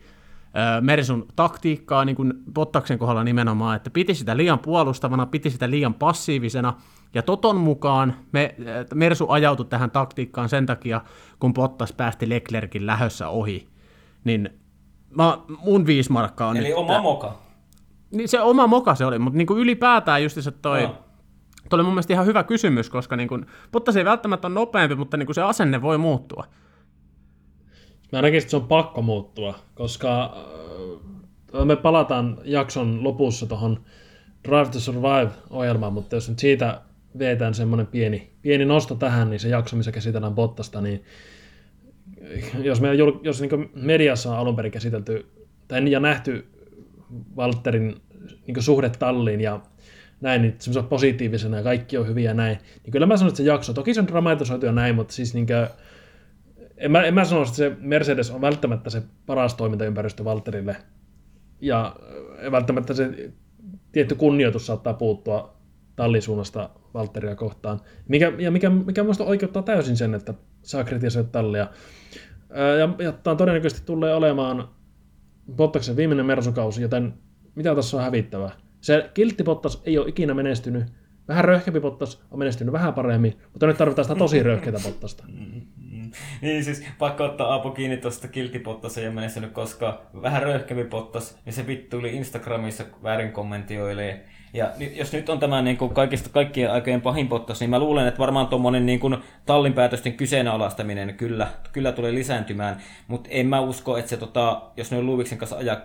Mersun taktiikkaa niin kuin Bottaksen kohdalla nimenomaan, että piti sitä liian puolustavana, piti sitä liian passiivisena, ja Toton mukaan me, Mersu ajautui tähän taktiikkaan sen takia, kun Bottas päästi Leclerkin lähössä ohi. Niin mä, mun viisi markkaa on Eli nyt, oma moka. Niin se oma moka se oli, mutta niin kuin ylipäätään just se toi, no. toi oli mun mielestä ihan hyvä kysymys, koska niin kuin, Bottas ei välttämättä ole nopeampi, mutta niin kuin se asenne voi muuttua. Mä näkisin, että se on pakko muuttua, koska äh, me palataan jakson lopussa tuohon Drive to Survive-ohjelmaan, mutta jos nyt siitä vietään semmoinen pieni, pieni nosto tähän, niin se jakso, missä käsitellään Bottasta, niin jos, me, jos niin mediassa on alun perin käsitelty tai ja nähty Walterin niin suhde talliin ja näin, niin semmoisena positiivisena ja kaikki on hyviä ja näin, niin kyllä mä sanon, että se jakso, toki se on dramatisoitu ja näin, mutta siis niin kuin, en mä, en mä sano, että se Mercedes on välttämättä se paras toimintaympäristö Valterille. Ja välttämättä se tietty kunnioitus saattaa puuttua tallisuunnasta Valteria kohtaan. Mikä, ja mikä, mikä minusta oikeuttaa täysin sen, että saa kritisoida tallia. Ja, ja tämä todennäköisesti tulee olemaan Bottaksen viimeinen mersukausi, joten mitä tässä on hävittävää? Se kiltti Bottas ei ole ikinä menestynyt. Vähän röyhkeämpi Bottas on menestynyt vähän paremmin, mutta nyt tarvitaan sitä tosi röyhkeätä Bottasta. Niin siis pakko ottaa Aapo kiinni tuosta kiltipottas ei ole menestynyt, koska vähän röyhkeämpi pottas, niin se vittu oli Instagramissa väärin kommentioilee. Ja jos nyt on tämä niin kuin kaikista kaikkien aikojen pahin pottas, niin mä luulen, että varmaan tuommoinen niin kuin tallinpäätösten kyseenalaistaminen kyllä, kyllä tulee lisääntymään. Mutta en mä usko, että se, tota, jos ne Luviksen kanssa ajaa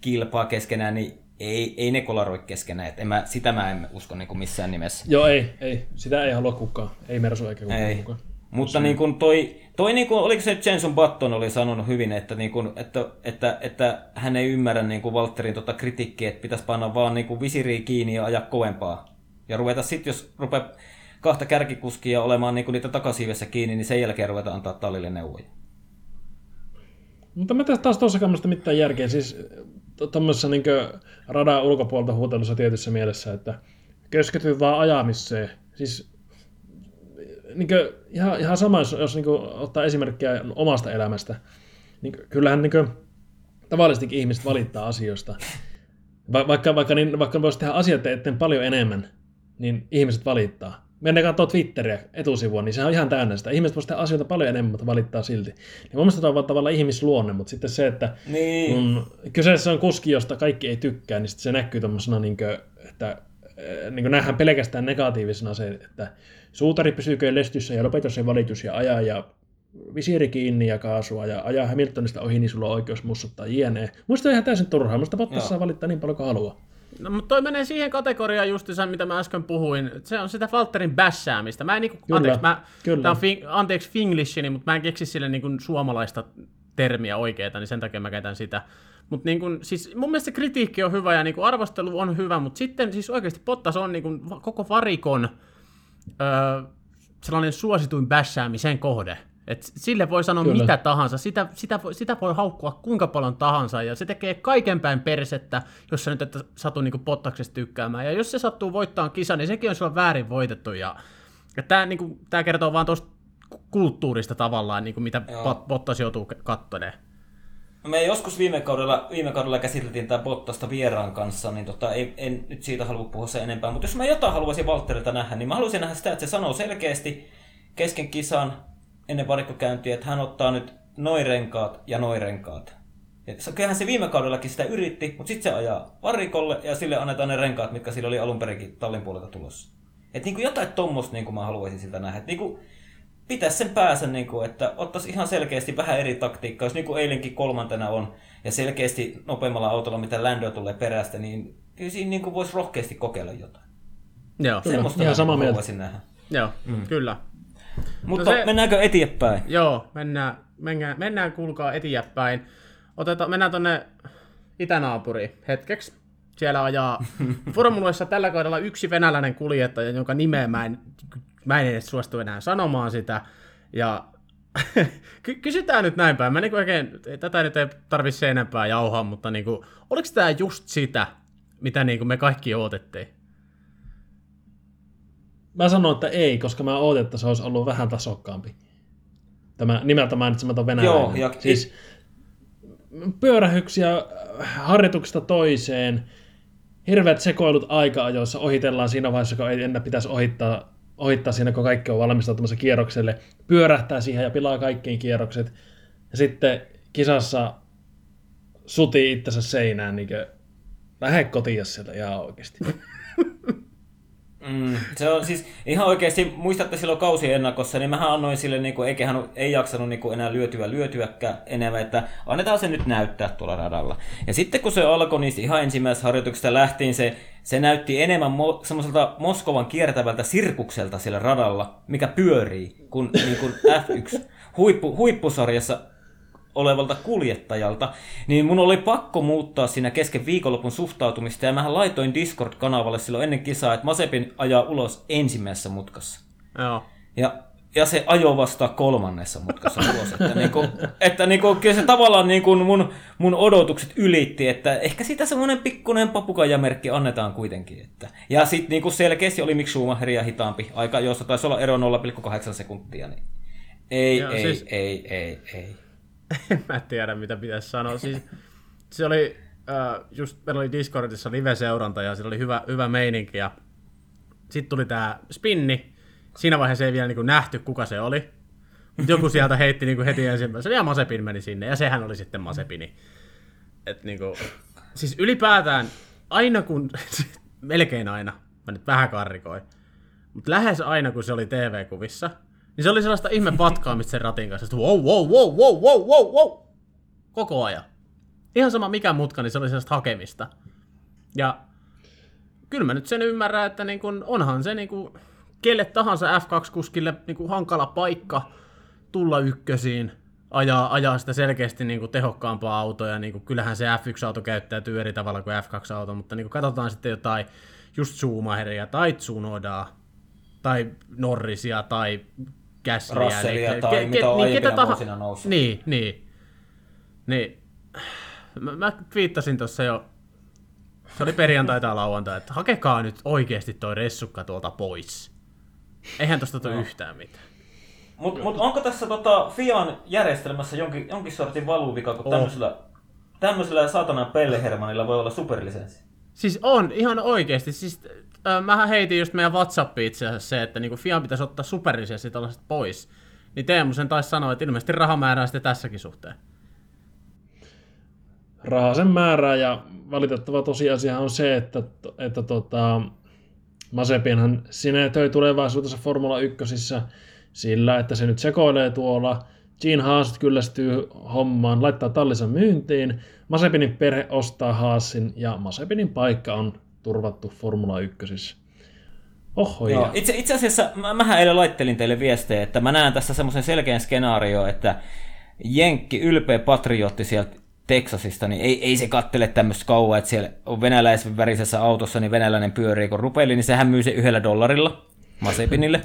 kilpaa keskenään, niin ei, ei ne kolaroi keskenään. Et en mä, sitä mä en usko niin kuin missään nimessä. Joo, ei, ei. Sitä ei halua kukaan. Ei Mersu eikä kukaan ei. Kukaan. Mutta niin kuin toi, toi niin kuin, oliko se Jenson Button oli sanonut hyvin, että, niin kuin, että, että, että, hän ei ymmärrä niin kuin Walterin tota kritiikkiä, että pitäisi panna vaan niin kuin visiriä kiinni ja ajaa kovempaa. Ja ruveta sitten, jos rupeaa kahta kärkikuskia olemaan niin kuin niitä takasiivessä kiinni, niin sen jälkeen ruveta antaa tallille neuvoja. Mutta mä tässä taas tuossa kannasta mitään järkeä. Siis tuommoisessa niin radan ulkopuolelta huutelussa tietyssä mielessä, että kösketyy vaan ajamiseen. Siis niin kuin, ihan, ihan sama, jos, jos niin kuin, ottaa esimerkkiä omasta elämästä, niin kyllähän niin kuin, tavallisestikin ihmiset valittaa asioista. Va, vaikka, vaikka, niin, vaikka voisi tehdä asioita eteen paljon enemmän, niin ihmiset valittaa. Mennään katsoa Twitteriä etusivua, niin se on ihan täynnä sitä. Ihmiset voisivat tehdä asioita paljon enemmän, mutta valittaa silti. Niin mun mielestä tämä on tavallaan ihmisluonne, mutta sitten se, että niin. kun kyseessä on kuski, josta kaikki ei tykkää, niin sitten se näkyy tuommoisena, niin että niin nähdään pelkästään negatiivisena se, että Suutari pysyykö lestyssä ja lopeta se valitus ja ajaa ja visiiri kiinni ja kaasua ja ajaa Hamiltonista ohi, niin sulla on oikeus mussuttaa jne. Muista ihan täysin turhaa, musta Bottas saa valittaa niin paljon kuin haluaa. No, mutta toi menee siihen kategoriaan just sen, mitä mä äsken puhuin. Se on sitä Falterin bässäämistä. Mä en niinku, kyllä, anteeksi, mä, kyllä. Tää on fing, anteeksi finglishini, mutta mä en keksi sille niinku suomalaista termiä oikeeta, niin sen takia mä käytän sitä. Mutta niin kun, siis mun mielestä se kritiikki on hyvä ja niin arvostelu on hyvä, mutta sitten siis oikeasti Bottas on niin kun, koko varikon öö, sellainen suosituin bässäämisen kohde. Et sille voi sanoa Kyllä. mitä tahansa, sitä, sitä, voi, sitä voi haukkua kuinka paljon tahansa, ja se tekee kaiken päin persettä, jos sä nyt et satu niinku pottaksesta tykkäämään. Ja jos se sattuu voittaa kisan, niin sekin on silloin väärin voitettu. Ja, ja tämä niinku, kertoo vaan tuosta kulttuurista tavallaan, niinku, mitä Joo. Bottas joutuu kattoneen. Me joskus viime kaudella, viime kaudella käsiteltiin tämä Bottasta vieraan kanssa, niin tota, ei, en nyt siitä halua puhua se enempää. Mutta jos mä jotain haluaisin Valtterilta nähdä, niin mä haluaisin nähdä sitä, että se sanoo selkeästi kesken kisan ennen varikkokäyntiä, että hän ottaa nyt noin renkaat ja noin renkaat. Ja kyllähän se viime kaudellakin sitä yritti, mutta sitten se ajaa varikolle ja sille annetaan ne renkaat, mitkä sillä oli alun perinkin tallin puolelta tulossa. Että niin jotain tommosta niin mä haluaisin siltä nähdä. Et niin kuin, pitäisi sen päässä, niin kuin, että ottaisi ihan selkeästi vähän eri taktiikkaa, jos niin kuin eilenkin kolmantena on, ja selkeästi nopeammalla autolla, mitä Lando tulee perästä, niin kyllä siinä niin kuin voisi rohkeasti kokeilla jotain. Joo, Kyllä, Semmoista ihan samaa mieltä. nähdä. joo mm. kyllä. Mutta se- se... mennäänkö eteenpäin? Joo, mennään, mennään, mennään kuulkaa eteenpäin. Otetaan, mennään tonne itänaapuriin hetkeksi. Siellä ajaa <laughs> Formuloissa tällä kaudella yksi venäläinen kuljettaja, jonka nimeä mä en, mä en edes suostu enää sanomaan sitä. Ja <laughs> ky- kysytään nyt näin päin. Mä niinku oikein, tätä nyt ei tarvitse enempää jauhaa, mutta niinku, oliko tämä just sitä, mitä niinku me kaikki odotettiin? Mä sanon, että ei, koska mä ootin, että se olisi ollut vähän tasokkaampi. Tämä nimeltä mainitsematon venäläinen. Joo, ja- siis pyörähyksiä äh, harjoituksesta toiseen, hirveät sekoilut aika-ajoissa, ohitellaan siinä vaiheessa, kun ei enää pitäisi ohittaa, ohittaa siinä, kun kaikki on valmistautumassa kierrokselle, pyörähtää siihen ja pilaa kaikkiin kierrokset, ja sitten kisassa sutii itsensä seinään, niin kuin, lähde kotiin sieltä ihan oikeasti. Mm, se on siis ihan oikeasti, muistatte silloin kausien ennakossa, niin mähän annoin sille, niin kuin, eikä hän ei jaksanut niin kuin enää lyötyä lyötyäkään enemmän, että annetaan se nyt näyttää tuolla radalla. Ja sitten kun se alkoi, niin ihan ensimmäisestä harjoituksesta lähtien se, se näytti enemmän mo, semmoiselta Moskovan kiertävältä sirkukselta siellä radalla, mikä pyörii, kuin, niin kuin F1 huippu, huippusarjassa olevalta kuljettajalta, niin mun oli pakko muuttaa siinä kesken viikonlopun suhtautumista, ja mähän laitoin Discord-kanavalle silloin ennen kisaa, että Masepin ajaa ulos ensimmäisessä mutkassa. Joo. Ja, ja se ajo vasta kolmannessa mutkassa ulos. Että, niinku, että niinku, kyllä se tavallaan niinku mun, mun odotukset ylitti, että ehkä siitä semmoinen pikkuinen papukajamerkki annetaan kuitenkin. Että. Ja sitten niinku selkeästi oli Mick Schumacheria hitaampi aika, jossa taisi olla ero 0,8 sekuntia. Niin ei, Joo, ei, siis- ei, ei, ei. mä <laughs> en tiedä, mitä pitäisi sanoa. Siis, se oli, äh, just meillä oli Discordissa live-seuranta ja siellä oli hyvä, hyvä meininki. Ja sitten tuli tämä spinni. Siinä vaiheessa ei vielä niin nähty, kuka se oli. Mutta joku sieltä heitti niin heti ensimmäisenä, ja Masepin meni sinne, ja sehän oli sitten Masepini. Et niin kuin, siis ylipäätään, aina kun, <laughs> melkein aina, mä nyt vähän karrikoin, mutta lähes aina kun se oli TV-kuvissa, niin se oli sellaista ihme patkaamista sen ratin kanssa, että wow, wow, wow, wow, wow, wow, wow, koko ajan. Ihan sama mikä mutka, niin se oli sellaista hakemista. Ja kyllä mä nyt sen ymmärrän, että niin kun, onhan se niin kun, kelle tahansa F2-kuskille niin kun, hankala paikka tulla ykkösiin, ajaa, ajaa sitä selkeästi niin kuin tehokkaampaa autoa, ja niin kuin, kyllähän se F1-auto käyttäytyy eri tavalla kuin F2-auto, mutta niin kuin, katsotaan sitten jotain just Schumacheria tai Tsunodaa, tai Norrisia, tai Gaslyä. Russellia niin, tai mitä on aiempina vuosina noussut. Niin, niin. Niin. Mä, mä twiittasin tuossa jo, se oli perjantai tai lauantai, että hakekaa nyt oikeasti toi ressukka tuolta pois. Eihän tosta tule yhtään mitään. Mutta mut onko tässä tota Fian järjestelmässä jonkin, jonkin sortin valuvika, kun On. tämmöisellä, tämmöisellä saatanan pellehermanilla voi olla superlisenssi? Siis on, ihan oikeesti. Siis, äh, mähän heitin just meidän Whatsappiin itse asiassa se, että niinku Fian pitäisi ottaa superlisenssi tällaiset pois. Niin Teemu sen taisi sanoa, että ilmeisesti rahamäärää sitten tässäkin suhteen. rahaa sen määrää ja valitettava tosiasia on se, että, että tota, Mazepinhan sinetöi tulevaisuudessa Formula 1 sillä, että se nyt sekoilee tuolla. Gene Haas kyllästyy hommaan, laittaa tallinsa myyntiin. Mazepinin perhe ostaa Haasin ja Mazepinin paikka on turvattu Formula 1. Oho, Joo, ja. itse, itse asiassa mä, mähän eilen laittelin teille viestejä, että mä näen tässä semmoisen selkeän skenaario, että Jenkki, ylpeä patriotti sieltä Teksasista, niin ei, ei se kattele tämmöistä kauan, että siellä on venäläisen värisessä autossa, niin venäläinen pyörii kun rupeli, niin sehän myy se yhdellä dollarilla Mazepinille.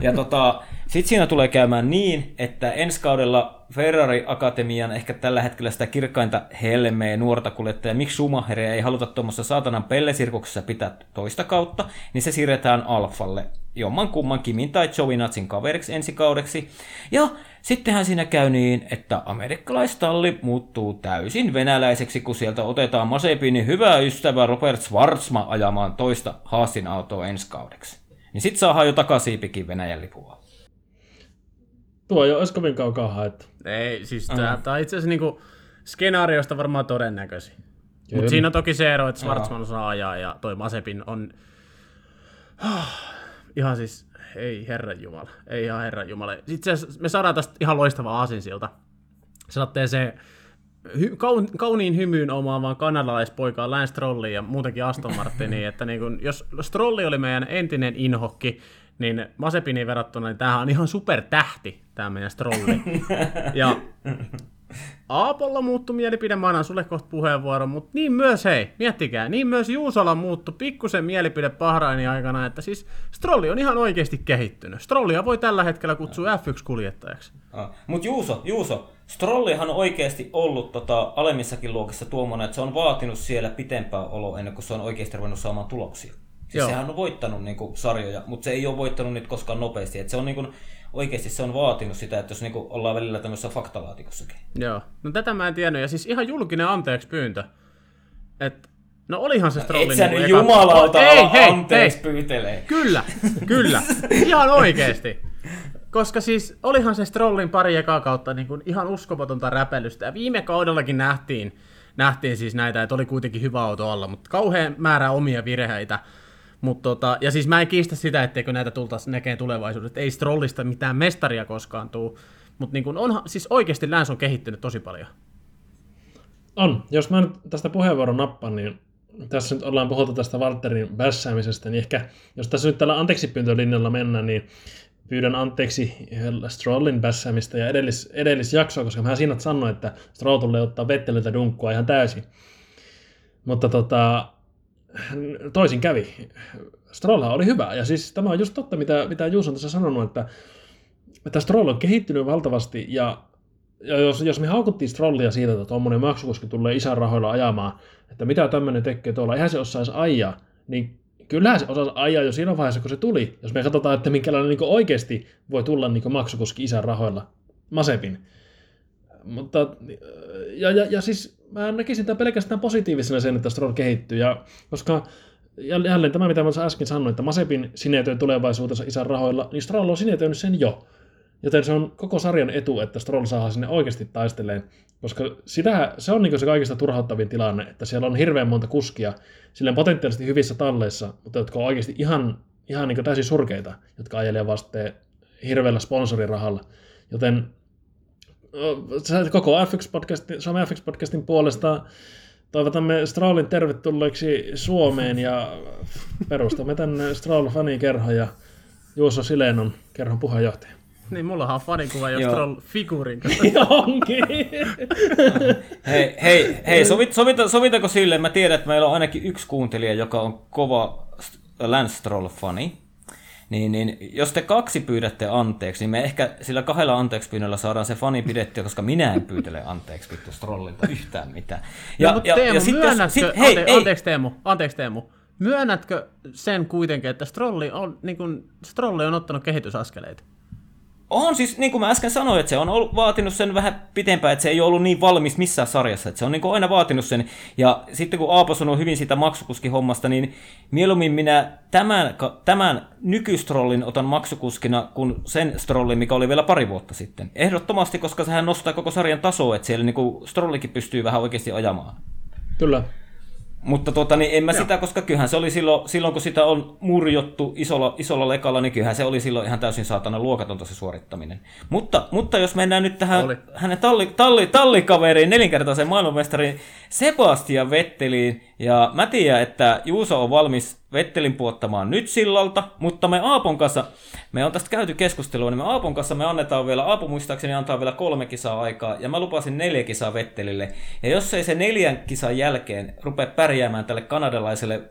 Ja tota, sitten siinä tulee käymään niin, että ensi kaudella Ferrari Akatemian ehkä tällä hetkellä sitä kirkkainta helmeä nuorta kuljettajaa, miksi Schumacheria ei haluta tuommoisessa saatanan pellesirkuksessa pitää toista kautta, niin se siirretään Alfalle jomman kumman Kimin tai Giovinazin kaveriksi ensi kaudeksi. Ja sittenhän siinä käy niin, että amerikkalaistalli muuttuu täysin venäläiseksi, kun sieltä otetaan Mazepinin hyvä ystävä Robert Schwarzma ajamaan toista Haasin autoa ensi kaudeksi. Niin sit saadaan jo takasiipikin Venäjän lipua. Tuo ei ole edes kovin kaukaa haettu. Ei, siis tää, tää on itse asiassa niinku skenaariosta varmaan todennäköisin. Mutta siinä on toki se ero, että Schwarzman osaa ajaa ja toi Masepin on... ihan siis, ei herran jumala, ei ihan herran jumala. Itse asiassa me saadaan tästä ihan loistava aasinsilta. Sanotte se hy, kaun, kauniin hymyyn omaamaan kanadalaispoikaa Lance Strolliin ja muutenkin Aston Martiniin, että niin kun, jos Strolli oli meidän entinen inhokki, niin Masepiniin verrattuna, niin tämähän on ihan supertähti, tämä meidän Strolli. <laughs> Ja Aapolla muuttui mielipide, mä annan sulle kohta puheenvuoron, mutta niin myös hei, miettikää, niin myös Juusolla muuttui pikkusen mielipide Bahrainin aikana, että siis Strolli on ihan oikeasti kehittynyt. Strollia voi tällä hetkellä kutsua F1-kuljettajaksi. Ah. Mutta Juuso, Juuso, Strollihan on oikeasti ollut tota, alemmissakin luokissa tuommoinen, että se on vaatinut siellä pitempää oloa ennen kuin se on oikeasti ruvennut saamaan tuloksia. Siis Joo. sehän on voittanut niin kuin, sarjoja, mutta se ei ole voittanut niitä koskaan nopeasti. Et se on niin kuin, oikeasti se on vaatinut sitä, että jos niin kuin, ollaan välillä tämmöisessä faktalaatikossakin. Joo, no tätä mä en tiennyt, ja siis ihan julkinen anteeksi pyyntö. Et, no olihan se Strolli... Et sä niinku nyt eka- jumalauta Ei, hei, anteeksi hei, pyytelee. Kyllä, kyllä. Ihan oikeesti. Koska siis olihan se Strollin pari ekaa kautta niin kuin ihan uskomatonta räpelystä. Ja viime kaudellakin nähtiin, nähtiin siis näitä, että oli kuitenkin hyvä auto alla, mutta kauhean määrä omia virheitä. Mut tota, ja siis mä en kiistä sitä, etteikö näitä tultaisi näkeen tulevaisuudessa. Ei Strollista mitään mestaria koskaan tuu. Mutta niin siis oikeasti Lance on kehittynyt tosi paljon. On. Jos mä nyt tästä puheenvuoron nappaan, niin tässä nyt ollaan puhuttu tästä Walterin bässäämisestä, niin ehkä jos tässä nyt tällä anteeksipyyntölinjalla mennään, niin pyydän anteeksi Strollin bässäämistä ja edellis, edellisjaksoa, koska mä siinä sanoin, että Stroll tulee ottaa Vetteliltä dunkkua ihan täysin. Mutta tota, toisin kävi. Strollhan oli hyvä, ja siis tämä on just totta, mitä, mitä Juus on tässä sanonut, että, että Stroll on kehittynyt valtavasti, ja ja jos, jos me haukuttiin Strollia siitä, että tuommoinen maksukoski tulee isän rahoilla ajamaan, että mitä tämmöinen tekee tuolla, eihän se osaisi ajaa, niin kyllähän se osasi ajaa jo siinä vaiheessa, kun se tuli. Jos me katsotaan, että minkälainen niin oikeasti voi tulla niin maksukoski isän rahoilla, Masepin. Mutta, ja, ja, ja siis mä näkisin tämän pelkästään positiivisena sen, että Stroll kehittyy, ja koska jälleen tämä, mitä mä äsken sanoin, että Masepin sinetöi tulevaisuutensa isän rahoilla, niin Stroll on sinetöinyt sen jo. Joten se on koko sarjan etu, että Stroll saa sinne oikeasti taisteleen, koska sitä, se on niin se kaikista turhauttavin tilanne, että siellä on hirveän monta kuskia silleen potentiaalisesti hyvissä talleissa, mutta jotka on oikeasti ihan, ihan niin täysin surkeita, jotka ajelee vasteen hirveällä sponsorirahalla. Joten koko F1-podcastin, Suomen F1-podcastin puolesta toivotamme Strollin tervetulleeksi Suomeen ja perustamme tänne Stroll-fanikerhon ja Juuso Silen on kerhon puheenjohtaja. Niin, mullahan on fanikuva jo Joo. Stroll figuurin kanssa. <laughs> Onkin. Hei, hei, hei sovit, sovita, sovitako sille, mä tiedän, että meillä on ainakin yksi kuuntelija, joka on kova Lance Stroll-fani. Niin, niin, jos te kaksi pyydätte anteeksi, niin me ehkä sillä kahdella anteeksi pyynnöllä saadaan se fani pidettyä, koska minä en pyytele anteeksi vittu Strollilta yhtään mitään. Ja, no, mutta Teemu, sit jos- myönnätkö, sit- hei, ante, ei, anteeksi Teemu, anteeksi Teemu, myönnätkö sen kuitenkin, että Strolli on, niin kuin, Strolli on ottanut kehitysaskeleita? On siis, niin kuin mä äsken sanoin, että se on ollut, vaatinut sen vähän pitempään, että se ei ollut niin valmis missään sarjassa. Että se on niin kuin aina vaatinut sen. Ja sitten kun Aapo sanoi hyvin siitä maksukuskihommasta, niin mieluummin minä tämän, tämän nykystrollin otan maksukuskina kuin sen strollin, mikä oli vielä pari vuotta sitten. Ehdottomasti, koska sehän nostaa koko sarjan tasoa, että siellä niin kuin strollikin pystyy vähän oikeasti ajamaan. Kyllä. Mutta tota, niin en mä sitä, koska kyllähän se oli silloin, silloin kun sitä on murjottu isolla, isolla lekalla, niin kyllähän se oli silloin ihan täysin saatana luokatonta se suorittaminen. Mutta, mutta jos mennään nyt tähän Oli. hänen talli, talli, tallikaveriin, nelinkertaisen maailmanmestariin Sebastian Vetteliin, ja mä tiedän, että Juuso on valmis Vettelin puottamaan nyt sillalta, mutta me Aapon kanssa, me on tästä käyty keskustelua, niin me Aapon kanssa me annetaan vielä, Aapo muistaakseni antaa vielä kolme kisaa aikaa, ja mä lupasin neljä kisaa Vettelille, ja jos ei se neljän kisan jälkeen rupea pärjäämään tälle kanadalaiselle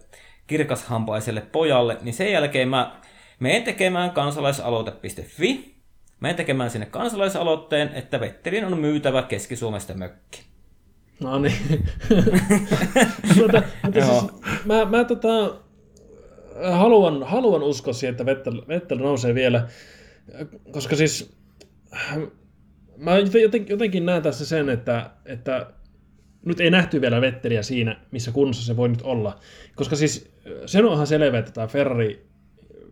kirkashampaiselle pojalle, niin sen jälkeen mä menen tekemään kansalaisaloite.fi, menen tekemään sinne kansalaisaloitteen, että Vettelin on myytävä Keski-Suomesta mökki. No niin. mutta, <laughs> mutta siis, mä, mä tota, haluan, haluan uskoa siihen, että Vettel, Vettel nousee vielä, koska siis mä jotenkin, jotenkin näen tässä sen, että, että nyt ei nähty vielä Vetteliä siinä, missä kunnossa se voi nyt olla. Koska siis sen onhan selvä, että tämä Ferrari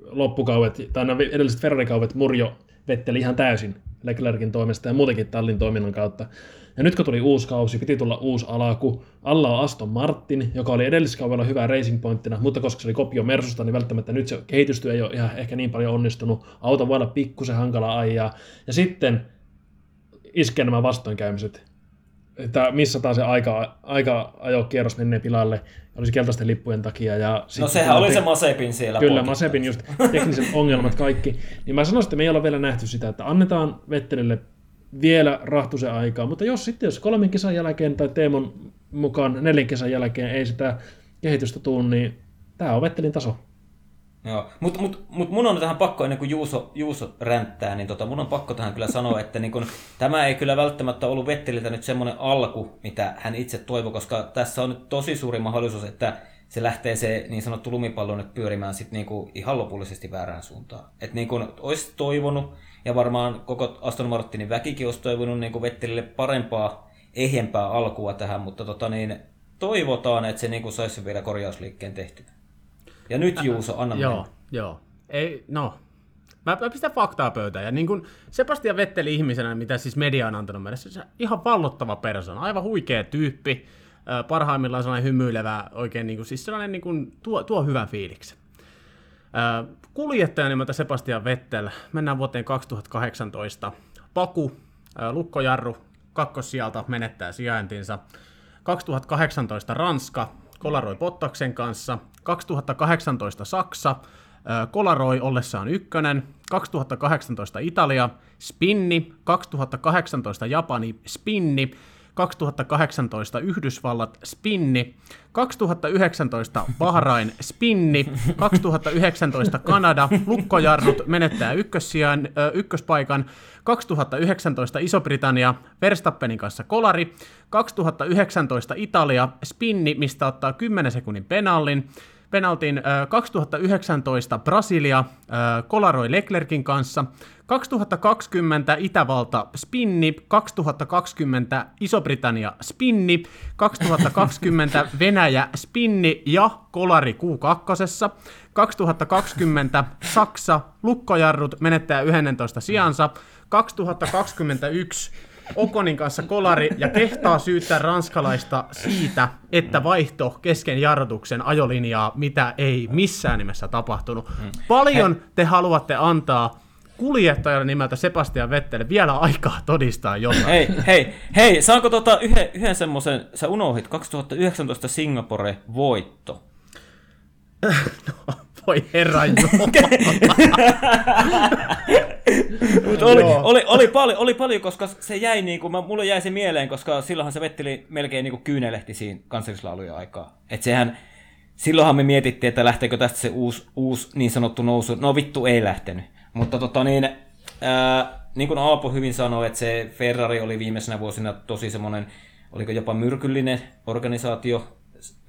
loppukaudet, tai nämä edelliset Ferrari-kaudet murjo Vetteli ihan täysin. Leclerkin toimesta ja muutenkin tallin toiminnan kautta. Ja nyt kun tuli uusi kausi, piti tulla uusi alaku. Alla on Aston Martin, joka oli edelliskaudella hyvä racing pointtina, mutta koska se oli kopio Mersusta, niin välttämättä nyt se kehitystyö ei ole ihan ehkä niin paljon onnistunut. Auto voi olla pikkusen hankala ajaa. Ja sitten iskee nämä vastoinkäymiset. Että missä taas se aika, aika ajokierros menee pilalle, olisi keltaisten lippujen takia. Ja no sehän oli se Masepin siellä. Kyllä. Masepin just tekniset ongelmat kaikki. Niin mä sanoisin, että me ei ole vielä nähty sitä, että annetaan Vettelille vielä rahtusen aikaa, mutta jos sitten jos kolmen kisan jälkeen tai Teemon mukaan neljän kisan jälkeen ei sitä kehitystä tule, niin tämä on Vettelin taso. Joo, mutta mut, mut mun on tähän pakko, ennen kuin Juuso, Juuso ränttää, niin tota, mun on pakko tähän kyllä sanoa, että niin kun, tämä ei kyllä välttämättä ollut Vetteliltä nyt semmoinen alku, mitä hän itse toivoi, koska tässä on nyt tosi suuri mahdollisuus, että se lähtee se niin sanottu lumipallo nyt pyörimään sit niinku ihan lopullisesti väärään suuntaan. Että niin kuin olisi toivonut, ja varmaan koko Aston Martinin väkikin olisi toivonut niin kuin Vettelille parempaa, ehjempää alkua tähän, mutta tota niin, toivotaan, että se niin kuin saisi vielä korjausliikkeen tehtyä. Ja nyt Juuso, anna Joo, mennä. joo. Ei, no, Mä, mä pistän faktaa pöytään. Ja niin kuin Sebastian Vetteli ihmisenä, mitä siis media on antanut meille, se on ihan vallottava persona, aivan huikea tyyppi, parhaimmillaan sellainen hymyilevä, oikein niin kuin, siis sellainen niin kuin, tuo, tuo hyvän fiiliksen. Kuljettaja nimeltä Sebastian Vettel, mennään vuoteen 2018. Paku, lukkojarru, kakkossijalta menettää sijaintinsa. 2018 Ranska, kolaroi Pottaksen kanssa. 2018 Saksa, kolaroi ollessaan ykkönen. 2018 Italia, spinni. 2018 Japani, spinni. 2018 Yhdysvallat spinni, 2019 Bahrain spinni, 2019 Kanada lukkojarrut menettää ykkössijan, ö, ykköspaikan, 2019 Iso-Britannia Verstappenin kanssa kolari, 2019 Italia spinni, mistä ottaa 10 sekunnin penallin, penaltin 2019 Brasilia kolaroi Leclerkin kanssa, 2020 Itävalta spinni, 2020 Iso-Britannia spinni, 2020 <laughs> Venäjä spinni ja kolari Q2. 2020 Saksa lukkojarrut menettää 11 sijansa, 2021 Okonin kanssa kolari ja kehtaa syyttää ranskalaista siitä, että vaihto kesken jarrutuksen ajolinjaa, mitä ei missään nimessä tapahtunut. Mm. Paljon te haluatte antaa kuljettajalle nimeltä Sebastian Vettel vielä aikaa todistaa jotain. Hei, hei, hei, saanko tota yhden, yhden semmoisen, sä unohit, 2019 Singapore voitto. <laughs> no, voi herra <laughs> <laughs> Mutta oli, oli, oli, paljon, oli paljon, koska se jäi niin kuin, mulle jäi se mieleen, koska silloinhan se vetteli melkein niin kuin kyynelehti siinä kansallislaulujen aikaa. Että sehän, silloinhan me mietittiin, että lähteekö tästä se uusi, uusi niin sanottu nousu. No vittu ei lähtenyt. Mutta tota niin, ää, niin kuin Aapo hyvin sanoi, että se Ferrari oli viimeisenä vuosina tosi semmoinen, oliko jopa myrkyllinen organisaatio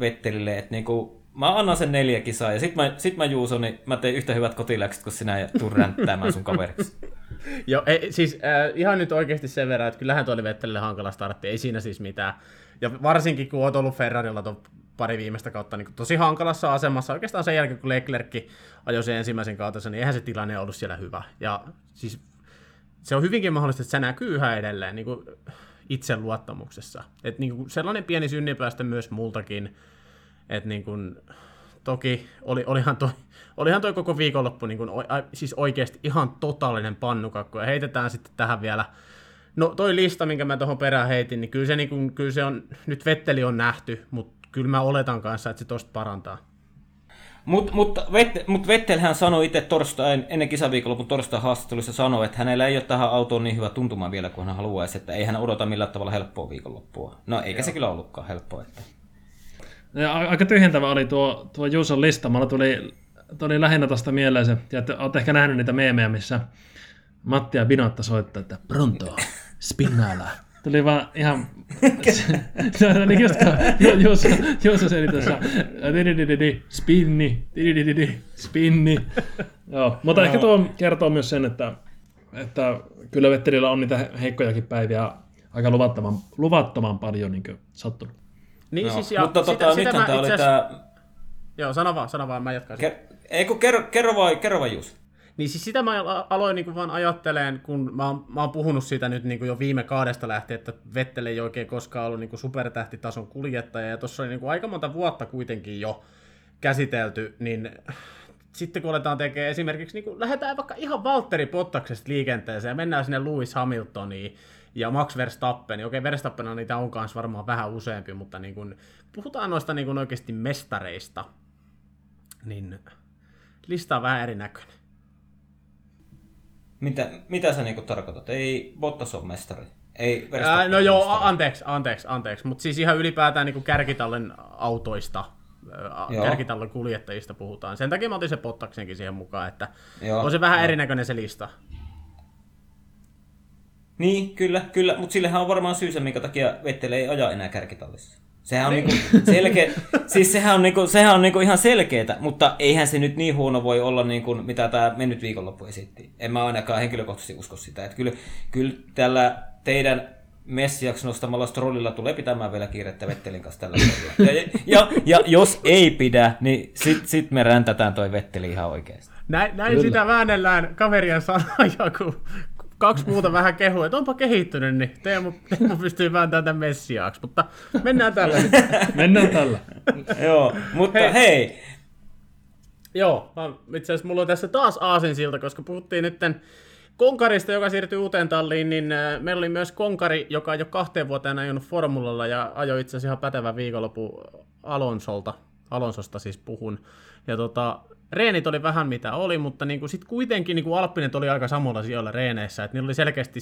Vettelille, että niin kuin Mä annan sen neljä kisaa ja sit mä, sit mä Juuso, niin mä teen yhtä hyvät kotiläkset kuin sinä ja tuun ränttäämään sun kaveriksi. <laughs> Joo, ei, siis äh, ihan nyt oikeasti sen verran, että kyllähän tuo oli Vettelille hankala startti, ei siinä siis mitään. Ja varsinkin kun oot ollut Ferrarilla tuon pari viimeistä kautta niin tosi hankalassa asemassa, oikeastaan sen jälkeen kun Leclerc ajoi sen ensimmäisen kautta, niin eihän se tilanne ollut siellä hyvä. Ja siis se on hyvinkin mahdollista, että se näkyy yhä edelleen niin kuin itseluottamuksessa. Että niin kuin sellainen pieni synnipäästö myös multakin, et niin kun, toki oli, olihan, toi, olihan toi koko viikonloppu niin kun, o, a, siis oikeasti ihan totaalinen pannukakku. Ja heitetään sitten tähän vielä, no toi lista, minkä mä tuohon perään heitin, niin kyllä se, niin kun, kyllä se on, nyt Vetteli on nähty, mutta kyllä mä oletan kanssa, että se tosta parantaa. Mutta mut, Vettel, mut Vettelhän sanoi itse torstain, ennen kisaviikonlopun torstain haastattelussa sanoi, että hänellä ei ole tähän autoon niin hyvä tuntuma vielä kuin hän haluaisi, että ei hän odota millään tavalla helppoa viikonloppua. No eikä Joo. se kyllä ollutkaan helppoa. Että... Ja aika tyhjentävä oli tuo, tuo Juuson lista. Mulla tuli, tuli lähinnä tuosta mieleen se, ja olette ehkä nähnyt niitä meemejä, missä Matti ja Binotta soittaa, että pronto, spinnala. Tuli vaan ihan... se <laughs> oli just kun Juuso, Juuso seli tuossa, spinni, spinni. Joo, mutta ehkä tuo kertoo myös sen, että, että kyllä Vetterillä on niitä heikkojakin päiviä aika luvattoman, luvattoman paljon niin sattunut. Niin Joo. siis, ja Mutta sitä, tota, sitä nythän tämä oli tämä... Joo, sano vaan, sano vaan, mä jatkan. Ker... Ei kun kerro, kerro vaan, kerro vaan Juus. Niin siis sitä mä aloin niin vaan ajatteleen, kun mä oon, mä oon puhunut siitä nyt niin jo viime kaudesta lähtien, että Vettel ei oikein koskaan ollut niin supertähtitason kuljettaja, ja tuossa oli niin aika monta vuotta kuitenkin jo käsitelty, niin sitten kun aletaan tekemään esimerkiksi, niin kuin lähdetään vaikka ihan Valtteri Pottaksesta liikenteeseen ja mennään sinne Lewis Hamiltoniin ja Max Verstappen, niin okei Verstappen niitä on kanssa varmaan vähän useampi, mutta niin kuin, puhutaan noista niin kuin oikeasti mestareista, niin lista on vähän erinäköinen. Mitä, mitä sä niinku tarkoitat? Ei Bottas ole mestari. Ei Ää, no joo, mestari. anteeksi, anteeksi, anteeksi. Mutta siis ihan ylipäätään niin kärkitallen autoista, joo. kärkitallen kuljettajista puhutaan. Sen takia mä otin se Pottaksenkin siihen mukaan, että joo, on se vähän joo. erinäköinen se lista. Niin, kyllä, kyllä, mutta sillehän on varmaan syysä, minkä takia Vettel ei aja enää kärkitallissa. Sehän on, niinku selkeä, <laughs> siis sehän on, niinku, sehän on niinku ihan selkeätä, mutta eihän se nyt niin huono voi olla, niinku, mitä tämä mennyt viikonloppu esitti. En mä ainakaan henkilökohtaisesti usko sitä. Että kyllä, kyllä tällä teidän Messiaksi nostamalla strollilla tulee pitämään vielä kiirettä Vettelin kanssa tällä ja, ja, ja, ja, jos ei pidä, niin sit, sit me räntätään toi Vetteli ihan oikeasti. Näin, näin sitä väännellään kaverien sanoja, <laughs> kun kaksi muuta vähän kehua, että onpa kehittynyt, niin Teemu, Teemu pystyy vääntämään tämän messiaaksi, mutta mennään tällä. <laughs> mennään tällä. Joo, mutta hei. hei. Joo, itse asiassa mulla on tässä taas aasinsilta, koska puhuttiin nytten Konkarista, joka siirtyi uuteen talliin, niin äh, meillä oli myös Konkari, joka jo kahteen vuoteen ajanut formulalla ja ajoi itse asiassa ihan pätevän viikonloppu Alonsolta. Alonsosta siis puhun. Ja tota, reenit oli vähän mitä oli, mutta niin sitten kuitenkin niin Alppinen oli aika samalla sijoilla reeneissä, että niillä oli selkeästi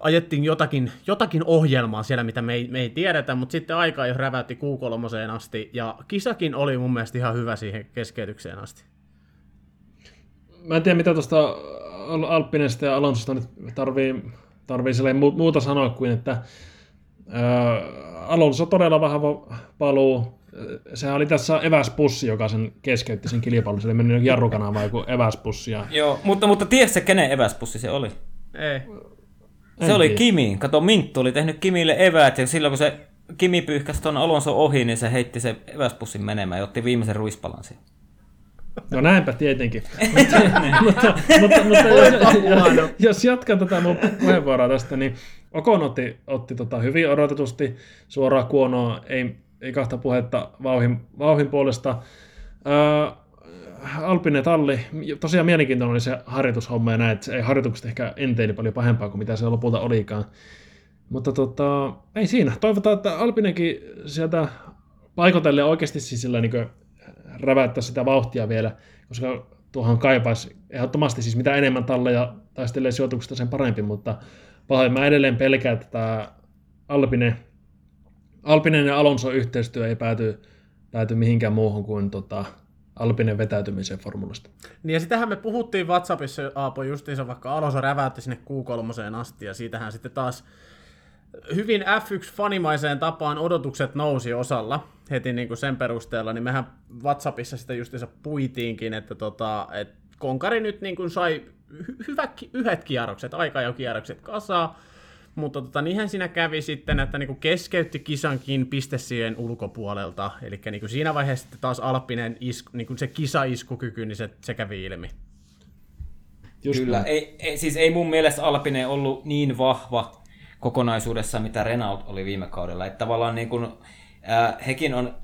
ajettiin jotakin, jotakin ohjelmaa siellä, mitä me ei, me ei tiedetä, mutta sitten aika jo räväytti Q3 asti, ja kisakin oli mun mielestä ihan hyvä siihen keskeytykseen asti. Mä en tiedä, mitä tuosta Alppinesta ja Alonsosta nyt tarvii, tarvii muuta sanoa kuin, että ää, Alonso todella vahva paluu, sehän oli tässä eväspussi, joka sen keskeytti sen kilpailun. Se oli mennyt jarrukanaan vai joku eväspussi. Ja... Joo, mutta, mutta tiedätkö kenen eväspussi se oli? Ei. Se en oli tiedä. Kimi. Kato, Minttu oli tehnyt Kimille eväät ja silloin kun se Kimi pyyhkäsi tuon Alonso ohi, niin se heitti se eväspussin menemään ja otti viimeisen ruispalan siihen. No näinpä tietenkin. <laughs> mutta, mutta, mutta, mutta jos, jos jatkan tätä mun puheenvuoroa tästä, niin Okon otti, otti tota hyvin odotetusti suoraan kuonoa, ei ei kahta puhetta vauhin, vauhin puolesta. Ää, Alpine talli, tosiaan mielenkiintoinen oli se harjoitushomma ja näin, että ei harjoitukset ehkä enteili paljon pahempaa kuin mitä se lopulta olikaan. Mutta tota, ei siinä. Toivotaan, että Alpinekin sieltä paikotelle oikeasti siis sillä niin räväyttää sitä vauhtia vielä, koska tuohon kaipaisi ehdottomasti siis mitä enemmän talleja taistelee sijoituksesta sen parempi, mutta pahoin mä edelleen pelkään, että tämä Alpine Alpinen ja Alonso yhteistyö ei pääty, pääty mihinkään muuhun kuin tota, Alpinen vetäytymiseen formulasta. Niin ja sitähän me puhuttiin WhatsAppissa Aapo justiinsa, vaikka Alonso räväytti sinne Q3 asti ja siitähän sitten taas hyvin F1-fanimaiseen tapaan odotukset nousi osalla heti niin kuin sen perusteella, niin mehän WhatsAppissa sitä justiinsa puitiinkin, että tota, et Konkari nyt niin kuin sai hy- yhdet kierrokset, aikajokierrokset kasaa, mutta tota, niinhän siinä kävi sitten, että niinku keskeytti kisankin pistesien ulkopuolelta. Eli niinku siinä vaiheessa sitten taas Alppinen isku, niinku se kisaiskukyky, niin se, se kävi ilmi. Just Kyllä, ei, ei, siis ei mun mielestä Alpine ollut niin vahva kokonaisuudessa, mitä Renault oli viime kaudella. Että tavallaan niin kun, äh, hekin on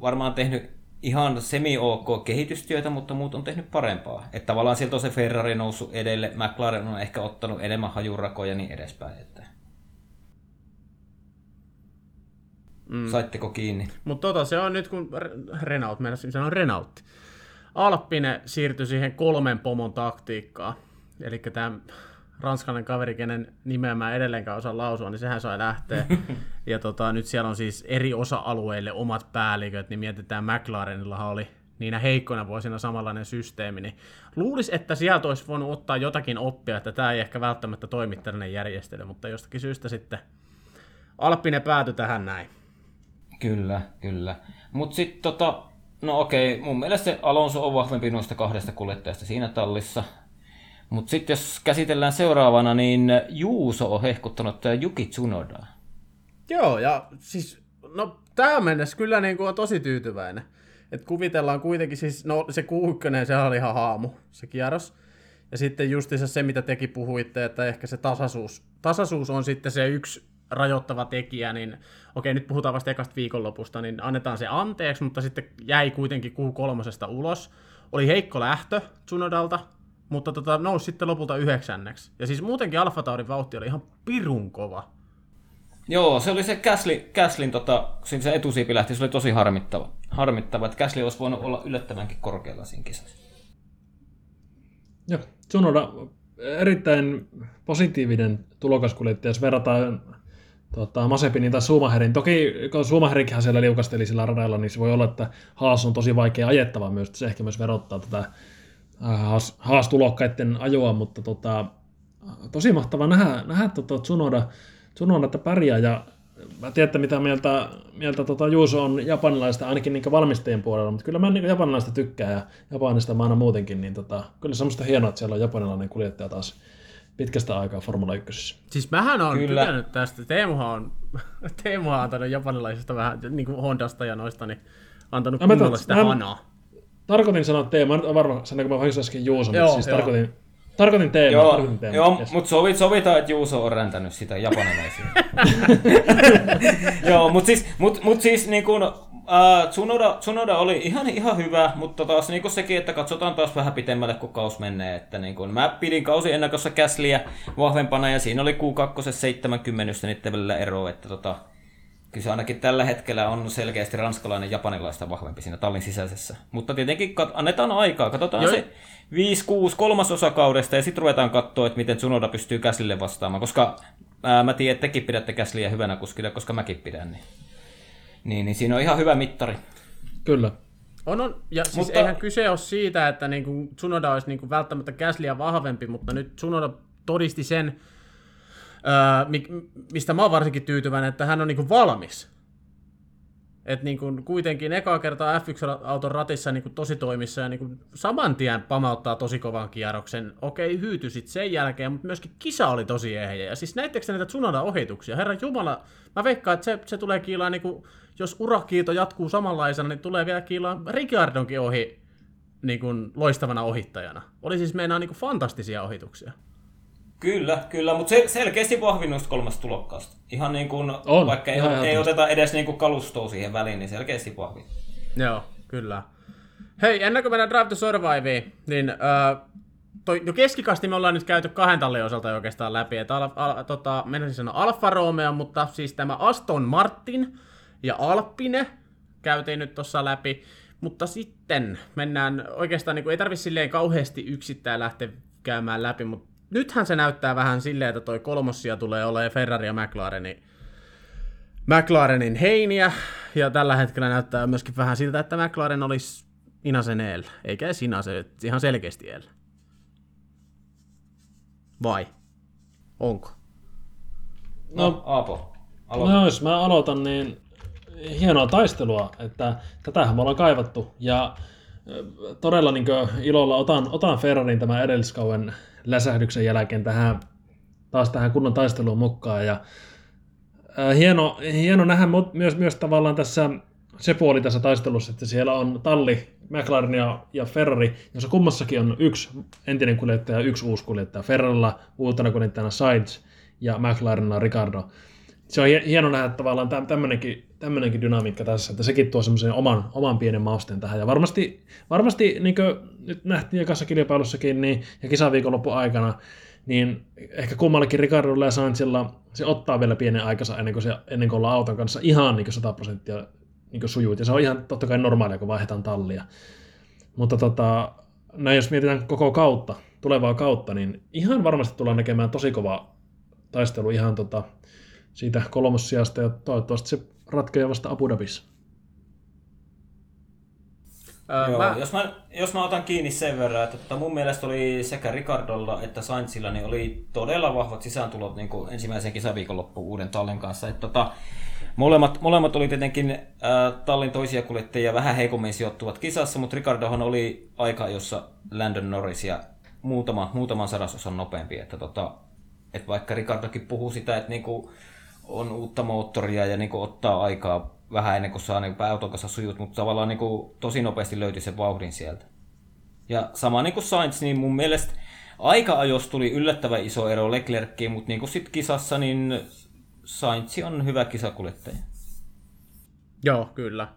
varmaan tehnyt ihan semi-ok kehitystyötä, mutta muut on tehnyt parempaa. Että tavallaan sieltä on se Ferrari noussut edelle, McLaren on ehkä ottanut enemmän hajurakoja ja niin edespäin. Että Mm. Saitteko kiinni? Mutta tota, se on nyt kun Renault, mennä sanoa Renault. Alppinen siirtyi siihen kolmen pomon taktiikkaan. Eli tämä ranskalainen kaveri, kenen nimeä mä edelleenkään osaa lausua, niin sehän sai lähteä. <laughs> ja tota, nyt siellä on siis eri osa-alueille omat päälliköt, niin mietitään McLarenillahan oli niinä heikkoina vuosina samanlainen systeemi, niin luulisi, että sieltä olisi voinut ottaa jotakin oppia, että tämä ei ehkä välttämättä toimi tällainen järjestely, mutta jostakin syystä sitten Alppinen päätyi tähän näin. Kyllä, kyllä. Mutta sitten tota, no okei, mun mielestä se Alonso on vahvempi noista kahdesta kuljettajasta siinä tallissa. Mutta sitten jos käsitellään seuraavana, niin Juuso on hehkuttanut Juki Tsunoda. Joo, ja siis, no tähän mennessä kyllä niin kuin on tosi tyytyväinen. Et kuvitellaan kuitenkin, siis, no se Q1, se oli ihan haamu, se kierros. Ja sitten justiinsa se, mitä tekin puhuitte, että ehkä se tasaisuus, tasaisuus on sitten se yksi rajoittava tekijä, niin okei, nyt puhutaan vasta ekasta viikonlopusta, niin annetaan se anteeksi, mutta sitten jäi kuitenkin kuu kolmosesta ulos. Oli heikko lähtö Tsunodalta, mutta tota, nousi sitten lopulta yhdeksänneksi. Ja siis muutenkin Alfa Taurin vauhti oli ihan pirun kova. Joo, se oli se Käsli, Käslin, tota, kun se etusiipi lähti, se oli tosi harmittava. Harmittava, että Käsli olisi voinut olla yllättävänkin korkealla siinä kisassa. Joo, Tsunoda erittäin positiivinen tulokaskuljettaja, jos verrataan tota, Masepinin tai Suumaherin. Toki kun Suumaherikinhän siellä liukasteli sillä radalla, niin se voi olla, että Haas on tosi vaikea ajettava myös, se ehkä myös verottaa tätä Haas, Haas-tulokkaiden ajoa, mutta tota, tosi mahtava nähdä, nähdä tota Tsunoda, Tsunoda, että pärjää ja mä tiedän, mitä mieltä, mieltä tota Juuso on japanilaista, ainakin niin valmistajien puolella, mutta kyllä mä niin japanilaista tykkään ja Japanista mä aina muutenkin, niin tota, kyllä semmoista hienoa, että siellä on japanilainen kuljettaja taas pitkästä aikaa Formula 1. Siis mähän on Kyllä. tykännyt tästä. Teemuhan on, <laughs> Teemuhan on antanut japanilaisista vähän, niin kuin Hondasta ja noista, niin antanut no, kunnolla sitä mä, hanaa. Tarkoitin sanoa Teemu, mä varmaan sanoin, kun mä vahingossa äsken Juuso, mutta siis joo. tarkoitin, Tarkoitin Teemu. Joo, tarkoitin teema. joo yes. mutta sovit, sovitaan, että Juuso on räntänyt sitä japanilaisia. <laughs> <laughs> joo, mutta siis, mut, mut siis niin kun, Tsunoda, Tsunoda oli ihan, ihan hyvä, mutta taas niin sekin, että katsotaan taas vähän pitemmälle, kun kaus menee. Että niin kun, mä pidin kausi ennakossa Käsliä vahvempana ja siinä oli Q2 70 niiden välillä ero, että tota, kyllä se ainakin tällä hetkellä on selkeästi ranskalainen japanilaista vahvempi siinä tallin sisäisessä. Mutta tietenkin kat- annetaan aikaa, katsotaan Joo. se 5-6 kolmasosa kaudesta ja sitten ruvetaan katsoa, että miten Tsunoda pystyy Käslille vastaamaan, koska ää, mä tiedän, että tekin pidätte Käsliä hyvänä kuskille, koska mäkin pidän. Niin. Niin, niin siinä on ihan hyvä mittari. Kyllä. On, on. Ja siis mutta... eihän kyse ole siitä, että niin kuin Tsunoda olisi niin kuin välttämättä Käsliä vahvempi, mutta nyt Tsunoda todisti sen, mistä mä oon varsinkin tyytyväinen, että hän on niin kuin valmis. Että niin kuin kuitenkin eka kertaa F1-auton ratissa niin kuin tosi toimissa ja niin kuin saman tien pamauttaa tosi kovan kierroksen. Okei, hyytyi sitten sen jälkeen, mutta myöskin kisa oli tosi ehjä. Ja siis näittekö näitä Tsunoda ohituksia? Herra Jumala, mä veikkaan, että se, se tulee kiilaan, niin kuin, jos urakiito jatkuu samanlaisena, niin tulee vielä kiilaan Ricardonkin ohi niin kuin loistavana ohittajana. Oli siis meinaa niin kuin fantastisia ohituksia. Kyllä, kyllä, mutta sel- selkeästi vahvin noista kolmesta tulokkaasta. Ihan niin kuin, on, vaikka ei, ei oteta edes niin kuin kalustoa siihen väliin, niin selkeästi vahvin. Joo, kyllä. Hei, ennen kuin mennään Drive to Survive, niin äh, toi, no keskikasti me ollaan nyt käyty kahden tallin osalta oikeastaan läpi. Että al, al, tota, mennään sanoa Alfa Romeo, mutta siis tämä Aston Martin ja Alpine käytiin nyt tuossa läpi. Mutta sitten mennään oikeastaan, niin kuin, ei tarvitse silleen kauheasti yksittäin lähteä käymään läpi, mutta nythän se näyttää vähän silleen, että toi kolmossia tulee olemaan Ferrari ja McLarenin, McLarenin heiniä, ja tällä hetkellä näyttää myöskin vähän siltä, että McLaren olisi Inasen eellä, eikä edes Inase, ihan selkeästi eellä. Vai? Onko? No, no Aapo, aloita. No jos mä aloitan, niin hienoa taistelua, että tätähän me ollaan kaivattu, ja todella niin ilolla otan, otan Ferrarin tämän edelliskauden läsähdyksen jälkeen tähän, taas tähän kunnon taisteluun mukaan. Ja, ää, hieno, hieno nähdä myös, myös tavallaan tässä se puoli tässä taistelussa, että siellä on talli, McLaren ja, ja Ferrari, jossa kummassakin on yksi entinen kuljettaja ja yksi uusi kuljettaja. Ferrarilla uutena kuljettajana Sainz ja McLarenilla Ricardo. Se on hieno nähdä tavallaan tämmöinenkin, tämmöinenkin dynamiikka tässä, että sekin tuo semmoisen oman, oman pienen mausteen tähän. Ja varmasti, varmasti niin kuin nyt nähtiin ekassa kilpailussakin niin, ja kisaviikonloppu aikana, niin ehkä kummallakin Ricardolla ja Sainzilla se ottaa vielä pienen aikansa ennen kuin, se, ennen kuin ollaan auton kanssa ihan niin 100 prosenttia niin sujuut. Ja se on ihan totta kai normaalia, kun vaihdetaan tallia. Mutta tota, näin jos mietitään koko kautta, tulevaa kautta, niin ihan varmasti tullaan näkemään tosi kova taistelu ihan tota, siitä kolmossijasta ja toivottavasti se ratkeaa vasta Abu Dhabissa. Öö, Joo, mä... Jos, mä, jos mä otan kiinni sen verran, että tota mun mielestä oli sekä Ricardolla että Sainzilla niin oli todella vahvat sisääntulot niin kuin ensimmäisen kisaviikonloppuun uuden tallin kanssa. Että tota, molemmat, molemmat oli tietenkin äh, tallin toisia kuljettajia vähän heikommin sijoittuvat kisassa, mutta Ricardohan oli aika, jossa Landon Norris ja muutama, muutaman sadasosan nopeampi. Että tota, että vaikka Ricardokin puhuu sitä, että niinku on uutta moottoria ja niinku ottaa aikaa vähän ennen kuin saa niin auton kanssa sujut, mutta tavallaan niin kuin, tosi nopeasti löytyi se vauhdin sieltä. Ja sama niin kuin Sainz, niin mun mielestä aika ajossa tuli yllättävän iso ero Leclerckiin, mutta niin kuin sitten kisassa, niin Sainz on hyvä kisakuljettaja. Joo, kyllä.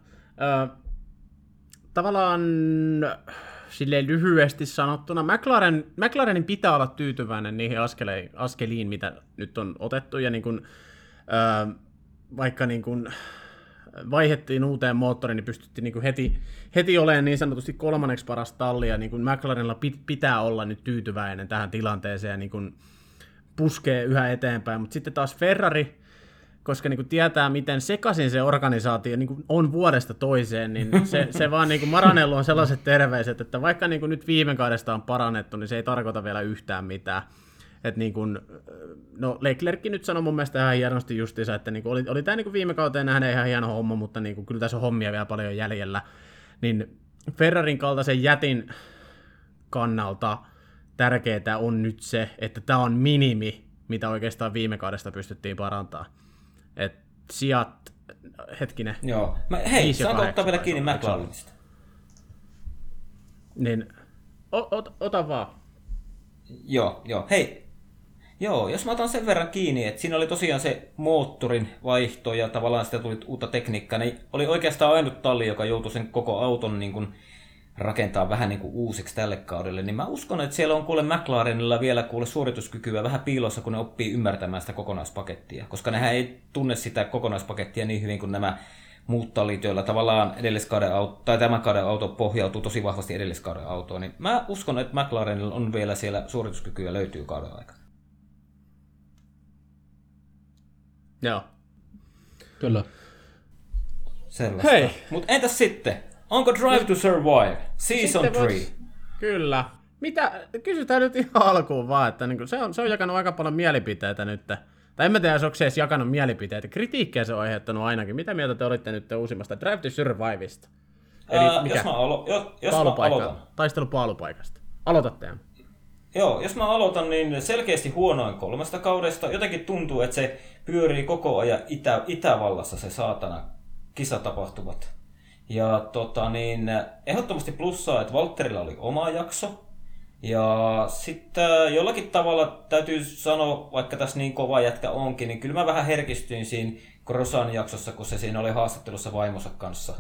Ö, tavallaan silleen lyhyesti sanottuna, McLaren, McLarenin pitää olla tyytyväinen niihin askeliin, askeliin mitä nyt on otettu, ja niin kuin, vaikka niin kuin vaihettiin uuteen moottoriin, niin pystyttiin niin kuin heti, heti olemaan niin sanotusti kolmanneksi paras talli, ja niin kuin McLarenilla pit, pitää olla nyt tyytyväinen tähän tilanteeseen, ja niin kuin puskee yhä eteenpäin, mutta sitten taas Ferrari, koska niin kuin tietää, miten sekaisin se organisaatio niin kuin on vuodesta toiseen, niin se, se vaan niin kuin Maranello on sellaiset terveiset, että vaikka niin kuin nyt viime kaudesta on parannettu, niin se ei tarkoita vielä yhtään mitään. Et niin kun, no Leclerc nyt sanoi mun mielestä ihan hienosti justiinsa, että niin oli, oli tämä niin viime kauteen nähden ihan hieno homma, mutta niin kyllä tässä on hommia vielä paljon jäljellä. Niin Ferrarin kaltaisen jätin kannalta tärkeää on nyt se, että tämä on minimi, mitä oikeastaan viime kaudesta pystyttiin parantaa. Et sijat, hetkinen. Joo. Mä, hei, saanko ottaa vielä kiinni McLarenista? Niin, o, ot, ota vaan. Joo, joo. Hei, Joo, jos mä otan sen verran kiinni, että siinä oli tosiaan se moottorin vaihto ja tavallaan sitä tuli uutta tekniikkaa, niin oli oikeastaan ainut talli, joka joutui sen koko auton niin kuin rakentaa vähän niin kuin uusiksi tälle kaudelle, niin mä uskon, että siellä on kuule McLarenilla vielä kuule suorituskykyä vähän piilossa, kun ne oppii ymmärtämään sitä kokonaispakettia, koska nehän ei tunne sitä kokonaispakettia niin hyvin kuin nämä muut tallit, joilla tavallaan edelliskauden auto, tai tämän kauden auto pohjautuu tosi vahvasti edelliskauden autoon, niin mä uskon, että McLarenilla on vielä siellä suorituskykyä löytyy kauden aikana. Joo. Kyllä. Sellaista. Hei. Mutta entäs sitten? Onko Drive to Survive Season 3? Kyllä. Mitä, kysytään nyt ihan alkuun vaan, että niin se, on, se on jakanut aika paljon mielipiteitä nyt. Tai en mä tiedä, onko se edes jakanut mielipiteitä. Kritiikkiä se on aiheuttanut ainakin. Mitä mieltä te olitte nyt uusimmasta Drive to Surviveista? Eli uh, mikä? Jos mä, alo- jos, jos mä aloitan. Taistelu paalupaikasta. Aloitatte. Joo, jos mä aloitan, niin selkeästi huonoin kolmesta kaudesta. Jotenkin tuntuu, että se pyörii koko ajan Itä, Itävallassa se saatana kisatapahtumat. Ja tota, niin, ehdottomasti plussaa, että Valtterilla oli oma jakso. Ja sitten jollakin tavalla täytyy sanoa, vaikka tässä niin kova jätkä onkin, niin kyllä mä vähän herkistyin siinä Krosan jaksossa, kun se siinä oli haastattelussa vaimonsa kanssa.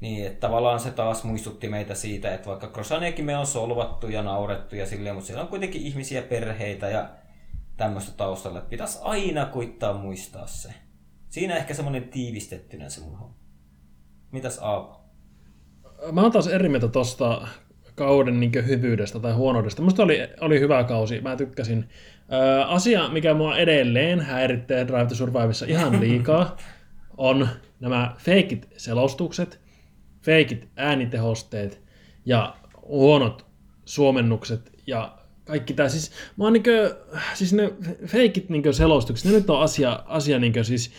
Niin, että tavallaan se taas muistutti meitä siitä, että vaikka Krosaniakin me on solvattu ja naurettu ja silleen, mutta siellä on kuitenkin ihmisiä, perheitä ja tämmöistä taustalla, että pitäisi aina kuittaa muistaa se. Siinä ehkä semmoinen tiivistettynä se mun homma. Mitäs Aapo? Mä oon taas eri mieltä tosta kauden niin hyvyydestä tai huonoudesta. Musta oli, oli hyvä kausi, mä tykkäsin. Ö, asia, mikä mua edelleen häiritsee Drive to Survivessa ihan liikaa, <laughs> on nämä feikit selostukset, feikit äänitehosteet ja huonot suomennukset ja kaikki tämä. Siis, mä oon niinkö, siis ne feikit niinkö selostukset, ne nyt on asia, asia niinkö siis,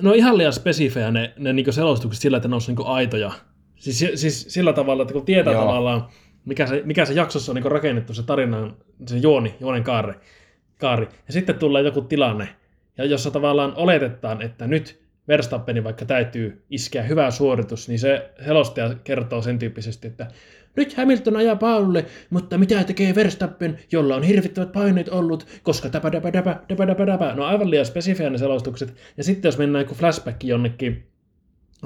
no ihan liian spesifejä ne, ne niinkö selostukset sillä, että ne on niinkö aitoja. Siis, siis sillä tavalla, että kun tietää Joo. tavallaan, mikä se, mikä se jaksossa on niinkö rakennettu, se tarinan, se juoni, juonen kaari, kaari. Ja sitten tulee joku tilanne, ja jossa tavallaan oletetaan, että nyt Verstappeni vaikka täytyy iskeä hyvä suoritus, niin se selostaja kertoo sen tyyppisesti, että nyt Hamilton ajaa Paululle, mutta mitä tekee Verstappen, jolla on hirvittävät paineet ollut, koska täpä, täpä, täpä, täpä, täpä, täpä. No aivan liian spesifiä ne selostukset. Ja sitten jos mennään joku flashback jonnekin,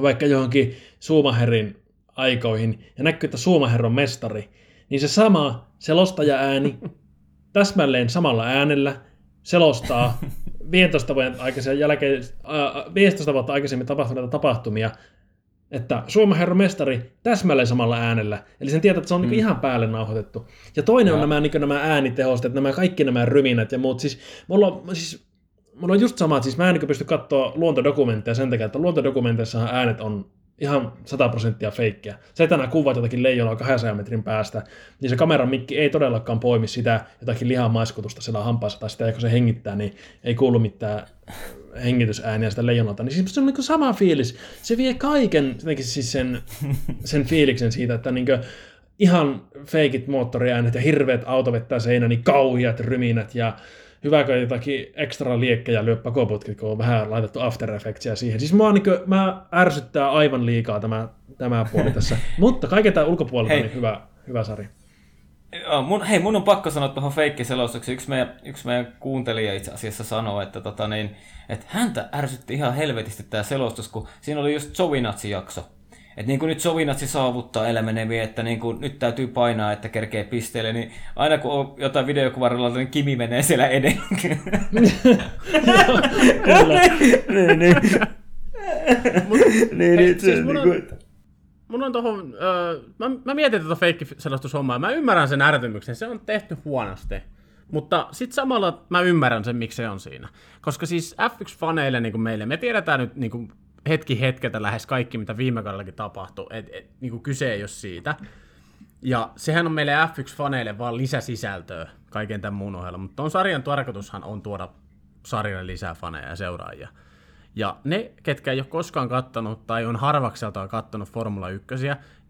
vaikka johonkin Suomaherin aikoihin, ja näkyy, että Suomaher on mestari, niin se sama selostaja-ääni, <laughs> täsmälleen samalla äänellä, selostaa <laughs> 15 vuoden aikaisemmin jälkeen, äh, 15 vuotta aikaisemmin tapahtuneita tapahtumia, että Suomen herra mestari täsmälleen samalla äänellä. Eli sen tietää, että se on niinku mm. niin ihan päälle nauhoitettu. Ja toinen ja. on nämä, niin nämä äänitehosteet, nämä kaikki nämä ryminät ja muut. Siis mulla on, siis, mulla on just sama, että siis mä en niin pysty katsoa luontodokumentteja sen takia, että luontodokumenteissahan äänet on ihan 100 prosenttia feikkiä. Se, että nämä kuvat jotakin leijonaa 200 metrin päästä, niin se kameran mikki ei todellakaan poimi sitä jotakin lihamaiskutusta siellä hampaassa, tai sitä, kun se hengittää, niin ei kuulu mitään hengitysääniä sitä leijonalta. Niin siis se on niin sama fiilis. Se vie kaiken siis sen, <laughs> sen fiiliksen siitä, että niin ihan feikit moottoriäänet ja hirveät auto vettää seinä, niin kauhiat ryminät ja hyväkö jotakin ekstra liekkejä lyö pakoputkit, kun on vähän laitettu After Effectsia siihen. Siis mua niin kuin, mä ärsyttää aivan liikaa tämä, tämä puoli <laughs> tässä. Mutta kaiken tämän ulkopuolelta niin hyvä, hyvä sarja. Joo, mun, hei, mun on pakko sanoa tuohon feikkiselostukseen. Yksi meidän, yksi meidän kuuntelija itse asiassa sanoi, että, tota niin, että häntä ärsytti ihan helvetisti tämä selostus, kun siinä oli just Jovinatsi-jakso. Että niin kuin nyt Sovinatsi saavuttaa elämeneviä, että niin kuin nyt täytyy painaa, että kerkee pisteelle, niin aina kun on jotain videokuvarilla, niin Kimi menee siellä edellä. <laughs> Kyllä. <laughs> niin, niin. niin, Hei, niin, siis mun on- Mun on tohon, öö, mä, mä mietin tuota feikkiselostushommaa, mä ymmärrän sen ärtymyksen, se on tehty huonosti. Mutta sitten samalla mä ymmärrän sen, miksi se on siinä. Koska siis F1-faneille niin kuin meille, me tiedetään nyt niin kuin hetki hetkeltä lähes kaikki, mitä viime kaudellakin tapahtui. Et, et, niin kuin kyse ei ole siitä. Ja sehän on meille F1-faneille vaan lisäsisältöä kaiken tämän muun ohella. Mutta ton sarjan tarkoitushan on tuoda sarjalle lisää faneja ja seuraajia. Ja ne, ketkä ei ole koskaan kattonut tai on harvakseltaan kattonut Formula 1,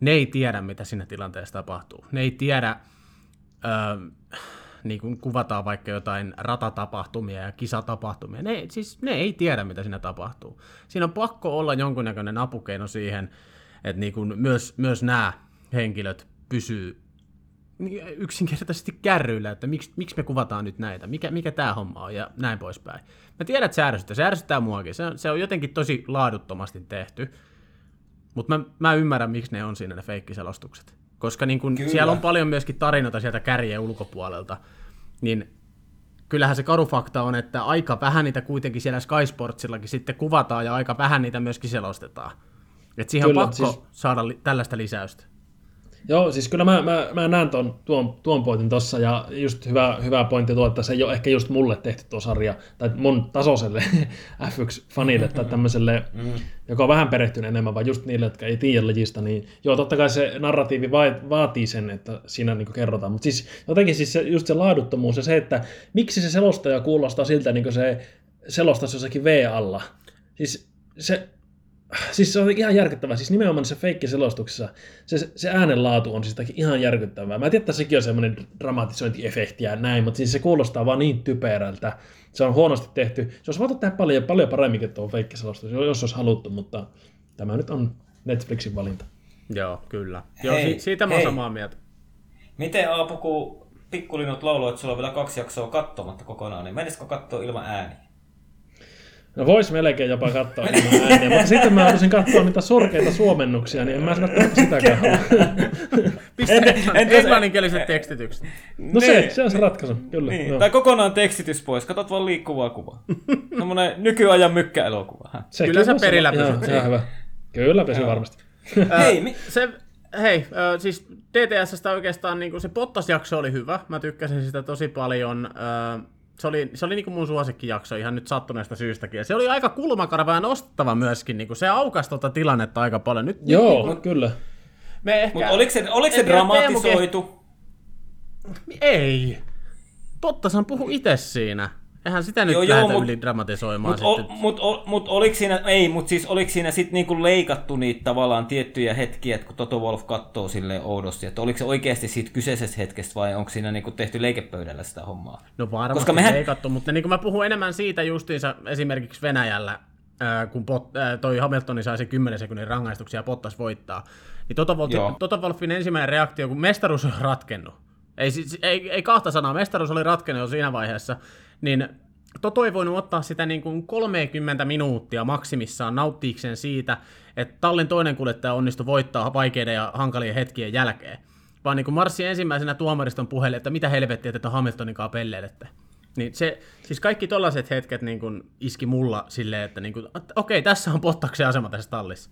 ne ei tiedä, mitä siinä tilanteessa tapahtuu. Ne ei tiedä, öö, niin kuin kuvataan vaikka jotain ratatapahtumia ja kisatapahtumia. Ne, siis ne ei tiedä, mitä siinä tapahtuu. Siinä on pakko olla jonkunnäköinen apukeino siihen, että niin kuin myös, myös nämä henkilöt pysyy niin yksinkertaisesti kärryillä, että miksi, miksi me kuvataan nyt näitä, mikä, mikä tämä homma on ja näin poispäin. Mä tiedän, että se ärsyttää, se ärsyttää muakin, se on, se on jotenkin tosi laaduttomasti tehty, mutta mä, mä ymmärrän, miksi ne on siinä ne feikkiselostukset. Koska niin kun Kyllä. siellä on paljon myöskin tarinoita sieltä kärjen ulkopuolelta, niin kyllähän se karu fakta on, että aika vähän niitä kuitenkin siellä Sky Sportsillakin sitten kuvataan ja aika vähän niitä myöskin selostetaan. Et siihen Kyllä, on pakko siis- saada li- tällaista lisäystä. Joo, siis kyllä mä, mä, mä näen tuon, tuon, tuon pointin tossa ja just hyvä, hyvä pointti tuo, että se ei ole ehkä just mulle tehty tuo sarja, tai mun tasoiselle <laughs> F1-fanille tai tämmöiselle, joka on vähän perehtynyt enemmän, vaan just niille, jotka ei tiedä lajista, niin joo, totta kai se narratiivi vai, vaatii sen, että siinä niin kerrotaan, mutta siis jotenkin siis se, just se laaduttomuus ja se, että miksi se selostaja kuulostaa siltä, niin kuin se selostaisi jossakin V-alla. Siis se, Siis se on ihan järkyttävää. Siis nimenomaan se feikkiselostuksessa, se, se äänenlaatu on siis ihan järkyttävää. Mä tiedän, että sekin on semmoinen dramatisointiefekti ja näin, mutta siis se kuulostaa vaan niin typerältä. Se on huonosti tehty. Se olisi voitu tehdä paljon, paljon paremminkin tuo feikkiselostus, jos olisi haluttu, mutta tämä nyt on Netflixin valinta. Joo, kyllä. Joo, Hei, si- siitä mä oon hei. samaa mieltä. Miten Aapu, kun pikkulinut lauloi, että sulla on vielä kaksi jaksoa katsomatta kokonaan, niin menisikö katsoa ilman ääniä? No vois melkein jopa katsoa ilman ääniä, mutta sitten mä haluaisin katsoa niitä surkeita suomennuksia, niin en mä katsoa sitäkään. Pistä englanninkieliset tekstitykset. No se, se on se ratkaisu, kyllä. Niin. joo. Tai kokonaan tekstitys pois, katsot vaan liikkuvaa kuvaa. Semmoinen nykyajan mykkäelokuva. Sekin Kyllä sä olla perillä pysyt siinä. hyvä. Kyllä pysy varmasti. Hei, Se, hei, siis DTSstä oikeastaan niin se Pottas-jakso oli hyvä. Mä tykkäsin sitä tosi paljon. Se oli, se oli niin kuin mun suosikkijakso ihan nyt sattuneesta syystäkin. Ja se oli aika kulmakarva ja nostava myöskin. Niin kuin se aukasi tuota tilannetta aika paljon. Nyt, Joo, Nyt, kyllä. me ehkä... Mutta oliko se, oliko se dramatisoitu? Ei. Pottashan puhu itse siinä. Eihän sitä nyt Joo, joo, mut- yli dramatisoimaan Mutta mut, mut, mut oliko siinä, ei, mutta siis oliko siinä sitten niinku leikattu niitä tavallaan tiettyjä hetkiä, että kun Toto Wolf katsoo silleen oudosti, että oliko se oikeasti siitä kyseisestä hetkestä vai onko siinä niinku tehty leikepöydällä sitä hommaa? No varmasti Koska mehän- leikattu, mutta niin kuin mä puhun enemmän siitä justiinsa esimerkiksi Venäjällä, ää, kun Pot, ää, toi Hamiltoni sai sen 10 sekunnin rangaistuksia ja Pottas voittaa. Niin Toto, Wolf. Toto Wolfin ensimmäinen reaktio, kun mestaruus on ratkennut, ei, siis, ei, ei kahta sanaa, mestaruus oli ratkennut siinä vaiheessa, niin Toto ei voinut ottaa sitä niin kuin 30 minuuttia maksimissaan nauttiikseen siitä, että tallin toinen kuljettaja onnistui voittaa vaikeiden ja hankalien hetkien jälkeen. Vaan niin kuin marssi ensimmäisenä tuomariston puheelle, että mitä helvettiä te Hamiltonin kanssa pelleilette. Niin se, siis kaikki tollaiset hetket niin kuin iski mulla silleen, että, niin kuin, okei, tässä on Pottaksen asema tässä tallissa.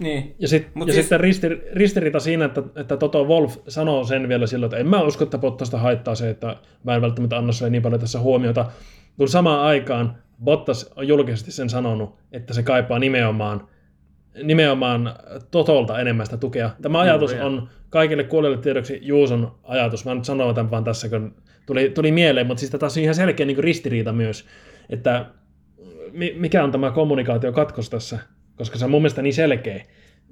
Niin. Ja, sit, Mut ja siis- sitten risti, ristiriita siinä, että, että Toto Wolf sanoo sen vielä silloin, että en mä usko, että Bottasta haittaa se, että mä en välttämättä anna sille niin paljon tässä huomiota. Kun samaan aikaan Bottas on julkisesti sen sanonut, että se kaipaa nimenomaan, nimenomaan Totolta enemmän sitä tukea. Tämä ajatus joo. on kaikille kuulijoille tiedoksi Juuson ajatus. Mä nyt sanon tämän vaan tässä, kun tuli, tuli mieleen, mutta siis tässä on ihan selkeä niin ristiriita myös, että mi- mikä on tämä kommunikaatiokatkos tässä, koska se on mun mielestä niin selkeä,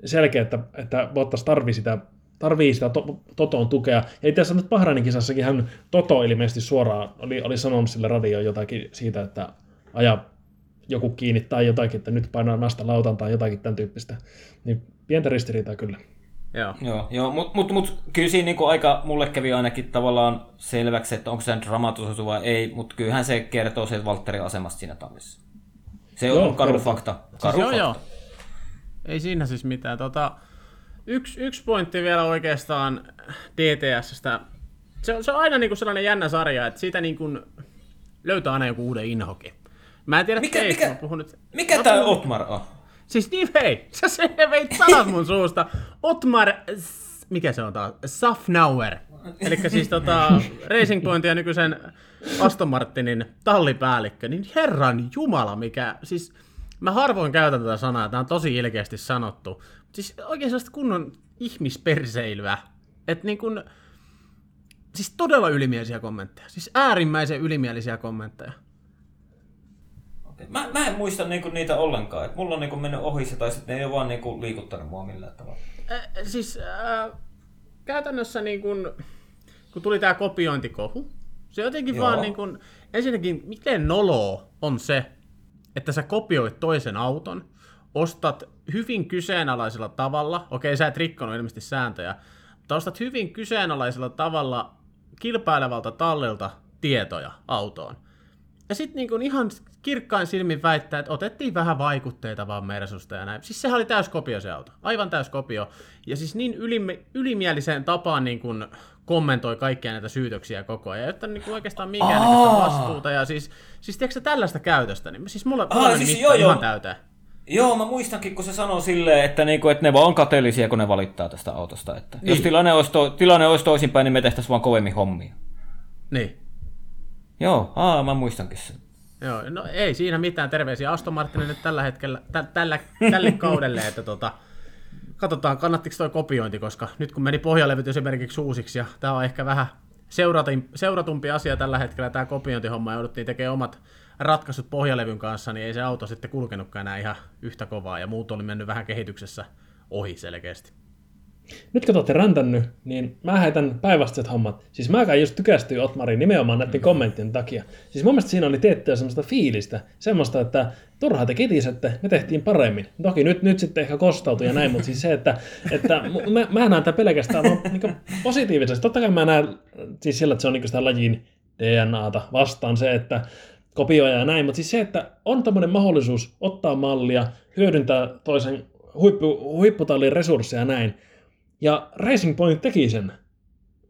selkeä että, että Bottas tarvii sitä, tarvii sitä to, Toton tukea. Ja itse asiassa nyt Bahrainin kisassakin hän Toto ilmeisesti suoraan oli, oli sanonut sille radioon jotakin siitä, että aja joku kiinni tai jotakin, että nyt painaa nasta lautan tai jotakin tämän tyyppistä. Niin pientä ristiriitaa kyllä. Joo. Joo, joo mutta mut, mut, kyllä siinä niinku aika mulle kävi ainakin tavallaan selväksi, että onko se dramatisoitu vai ei, mutta kyllähän se kertoo se Valtterin asemasta siinä tallissa. Se Joo, on karu kertoo. fakta. Siis Karu joo, fakta. joo. Ei siinä siis mitään. Tota, yksi, yksi pointti vielä oikeastaan DTSstä. Se on, se on aina niinku sellainen jännä sarja, että siitä niinku löytää aina joku uuden inhokin. Mä en tiedä Mikä- teistä, mikä- mä puhun nyt... Mikä mä tää puhun- Otmar on? Siis niin hei, sä se veit sanat mun suusta. Otmar, mikä se on taas? Safnauer. Eli siis tota, Racing Pointin ja nykyisen Aston Martinin tallipäällikkö, niin herran jumala mikä, siis mä harvoin käytän tätä sanaa, tämä on tosi ilkeästi sanottu. Siis oikein sellaista kunnon ihmisperseilyä, että niin kun, siis todella ylimielisiä kommentteja, siis äärimmäisen ylimielisiä kommentteja. Okei. Mä, mä en muista niinku niitä ollenkaan. Et mulla on niinku mennyt ohi se, tai sitten ne ei ole vaan niinku liikuttanut mua millään tavalla. Äh, siis äh, käytännössä niin kun, kun tuli tämä kopiointikohu, se jotenkin Joo. vaan niin kun, ensinnäkin, miten noloa on se, että sä kopioit toisen auton, ostat hyvin kyseenalaisella tavalla, okei sä et rikkonut ilmeisesti sääntöjä, mutta ostat hyvin kyseenalaisella tavalla kilpailevalta tallilta tietoja autoon. Ja sitten niin ihan kirkkain silmin väittää, että otettiin vähän vaikutteita vaan Mersusta ja näin. Siis sehän oli täys kopio se auto. Aivan täys kopio. Ja siis niin ylimi- ylimieliseen tapaan niin kuin kommentoi kaikkia näitä syytöksiä koko ajan. Jotta niin kuin oikeastaan minkäännäköistä vastuuta. Ja siis, siis tiedätkö tällaista käytöstä? Niin siis mulla, mulla Aa, siis mitta joo, joo. ihan täyteen. Joo, mä muistankin, kun se sanoo silleen, että, niinku, että ne vaan on kateellisia, kun ne valittaa tästä autosta. Että Niin. Jos tilanne olisi, to, tilanne olisi toisinpäin, niin me tehtäisiin vaan kovemmin hommia. Niin. Joo, aa, mä muistankin sen. Joo, no ei siinä mitään terveisiä Aston Martinille tällä hetkellä, tä, tällä, tälle <laughs> kaudelle, että tota, katsotaan kannattiko toi kopiointi, koska nyt kun meni pohjalevyt esimerkiksi uusiksi ja tämä on ehkä vähän seuratin, seuratumpi asia tällä hetkellä, tämä kopiointihomma, jouduttiin tekemään omat ratkaisut pohjalevyn kanssa, niin ei se auto sitten kulkenutkaan enää ihan yhtä kovaa ja muut oli mennyt vähän kehityksessä ohi selkeästi. Nyt kun te olette räntännyt, niin mä heitän päinvastaiset hommat. Siis mä just tykästyin Otmariin nimenomaan näiden kommenttien takia. Siis mun mielestä siinä oli tiettyä semmoista fiilistä, semmoista, että turhaa te kitisette, me tehtiin paremmin. Toki nyt, nyt sitten ehkä kostautui ja näin, mutta siis se, että, että <laughs> mä, mä näen tämän pelkästään vaan niin positiivisesti. Totta kai mä näen siis sillä, että se on niin sitä lajin DNAta vastaan se, että kopioja ja näin, mutta siis se, että on tämmöinen mahdollisuus ottaa mallia, hyödyntää toisen huippu, huipputallin resursseja ja näin, ja Racing Point teki sen.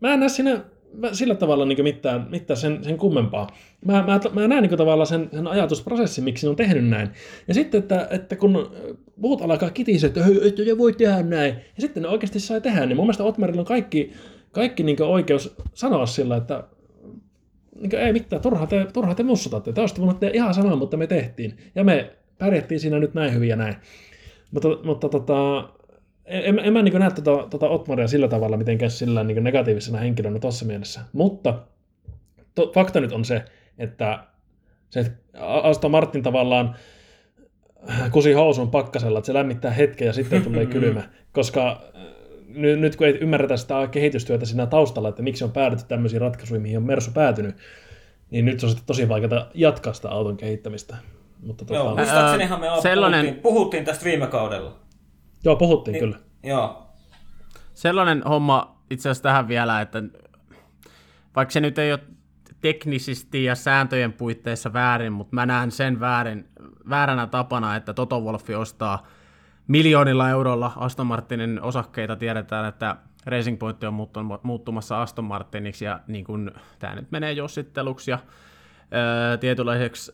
Mä en näe siinä mä- sillä tavalla niin mitään, mitään sen, sen kummempaa. Mä, mä, mä näen niin tavallaan sen, sen ajatusprosessin, miksi ne on tehnyt näin. Ja sitten, että, että kun muut alkaa kitistä, että "Hei, et ne voi tehdä näin, ja sitten ne oikeasti sai tehdä, niin mun mielestä Otmarilla on kaikki, kaikki niin oikeus sanoa sillä, että niin ei mitään, turhaa te, turhaa te mussutatte. Te olisitte voinut ihan samaa, mutta me tehtiin. Ja me pärjättiin siinä nyt näin hyvin ja näin. Mutta, mutta tota, en, en mä niin näe tota, tota Otmaria sillä tavalla mitenkään sillä niin negatiivisena henkilönä tuossa mielessä. Mutta to, fakta nyt on se, että se Aston Martin tavallaan kusi housun pakkasella, että se lämmittää hetken ja sitten tulee <laughs> kylmä. Koska äh, nyt, nyt kun ei ymmärretä sitä kehitystyötä siinä taustalla, että miksi on päädytty tämmöisiin ratkaisuihin, mihin on Mersu päätynyt, niin nyt on sitten tosi vaikeaa jatkaa sitä auton kehittämistä. Mutta Joo, tota, muistaaksenihan me Ää, sellainen... sellainen- puhuttiin, puhuttiin tästä viime kaudella. Joo, puhuttiin kyllä. Joo. Sellainen homma itse asiassa tähän vielä, että vaikka se nyt ei ole teknisesti ja sääntöjen puitteissa väärin, mutta mä näen sen väärin, vääränä tapana, että Toto Wolffi ostaa miljoonilla eurolla Aston Martinin osakkeita. Tiedetään, että Racing Point on muuttum- muuttumassa Aston Martiniksi ja niin kun, tämä nyt menee jossitteluksi ja öö, tietynlaiseksi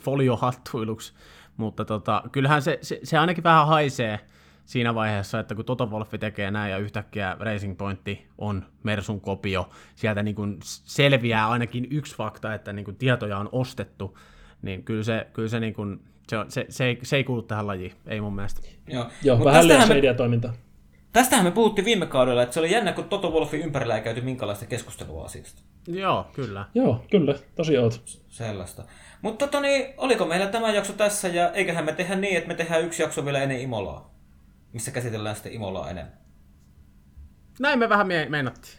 foliohattuiluksi, mutta tota, kyllähän se, se, se ainakin vähän haisee siinä vaiheessa, että kun Toto Wolffi tekee näin ja yhtäkkiä Racing Pointti on Mersun kopio, sieltä niin kuin selviää ainakin yksi fakta, että niin kuin tietoja on ostettu, niin kyllä se, kyllä se, niin kuin, se, on, se, se, ei, se ei kuulu tähän lajiin, ei mun mielestä. Joo, Joo, Mut vähän liian me, shadya toimintaa. tästähän me puhuttiin viime kaudella, että se oli jännä, kun Toto Wolfin ympärillä ei käyty minkälaista keskustelua asiasta. Joo, kyllä. Joo, kyllä, tosi oot. Sellaista. Mutta tota niin, oliko meillä tämä jakso tässä ja eiköhän me tehdä niin, että me tehdään yksi jakso vielä ennen Imolaa, missä käsitellään sitten Imolaa enemmän. Näin me vähän me- meinattiin.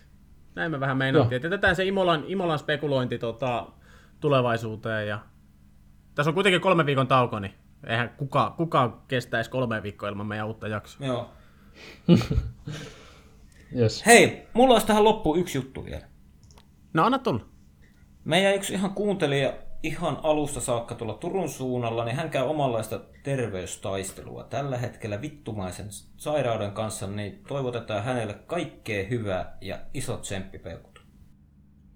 Näin me vähän meinattiin. Että jätetään se Imolan, Imolan spekulointi tota, tulevaisuuteen. Ja... Tässä on kuitenkin kolme viikon tauko, niin Eihän kuka, kuka kestäisi kolme viikkoa ilman meidän uutta jaksoa. Joo. <laughs> Yes. Hei, mulla olisi tähän loppuun yksi juttu vielä. No anna tulla. Meidän yksi ihan kuuntelija ihan alusta saakka tuolla Turun suunnalla, niin hän käy omanlaista terveystaistelua tällä hetkellä vittumaisen sairauden kanssa, niin toivotetaan hänelle kaikkea hyvää ja isot tsemppipeukut.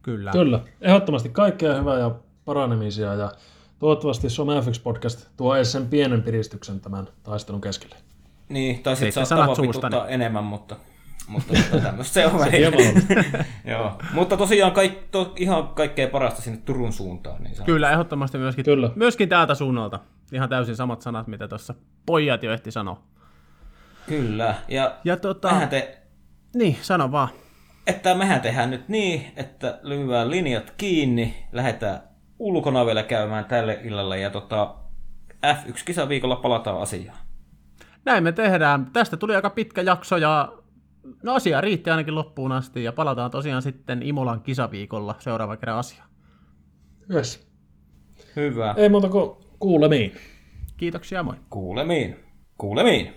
Kyllä. Kyllä, ehdottomasti kaikkea hyvää ja paranemisia ja toivottavasti Some FX Podcast tuo edes sen pienen piristyksen tämän taistelun keskelle. Niin, tai sitten saattaa vituttaa enemmän, mutta, mutta tota, tämmöistä se on välillä. on. <laughs> Joo. Mutta tosiaan kaik, to, ihan kaikkea parasta sinne Turun suuntaan. Niin Kyllä, ehdottomasti myöskin, Kyllä. myöskin täältä suunnalta. Ihan täysin samat sanat, mitä tuossa pojat jo ehti sanoa. Kyllä. Ja, Ja tota, mehän te, niin, sano vaan. että mehän tehdään nyt niin, että lyödään linjat kiinni, lähdetään ulkona vielä käymään tälle illalle ja tota, F1-kisaviikolla palataan asiaan. Näin me tehdään. Tästä tuli aika pitkä jakso ja no asia riitti ainakin loppuun asti ja palataan tosiaan sitten Imolan kisaviikolla seuraava kerran asiaan. Yes. Hyvä. Ei muuta kuin kuulemiin. Kiitoksia, moi. Kuulemiin. Kuulemiin.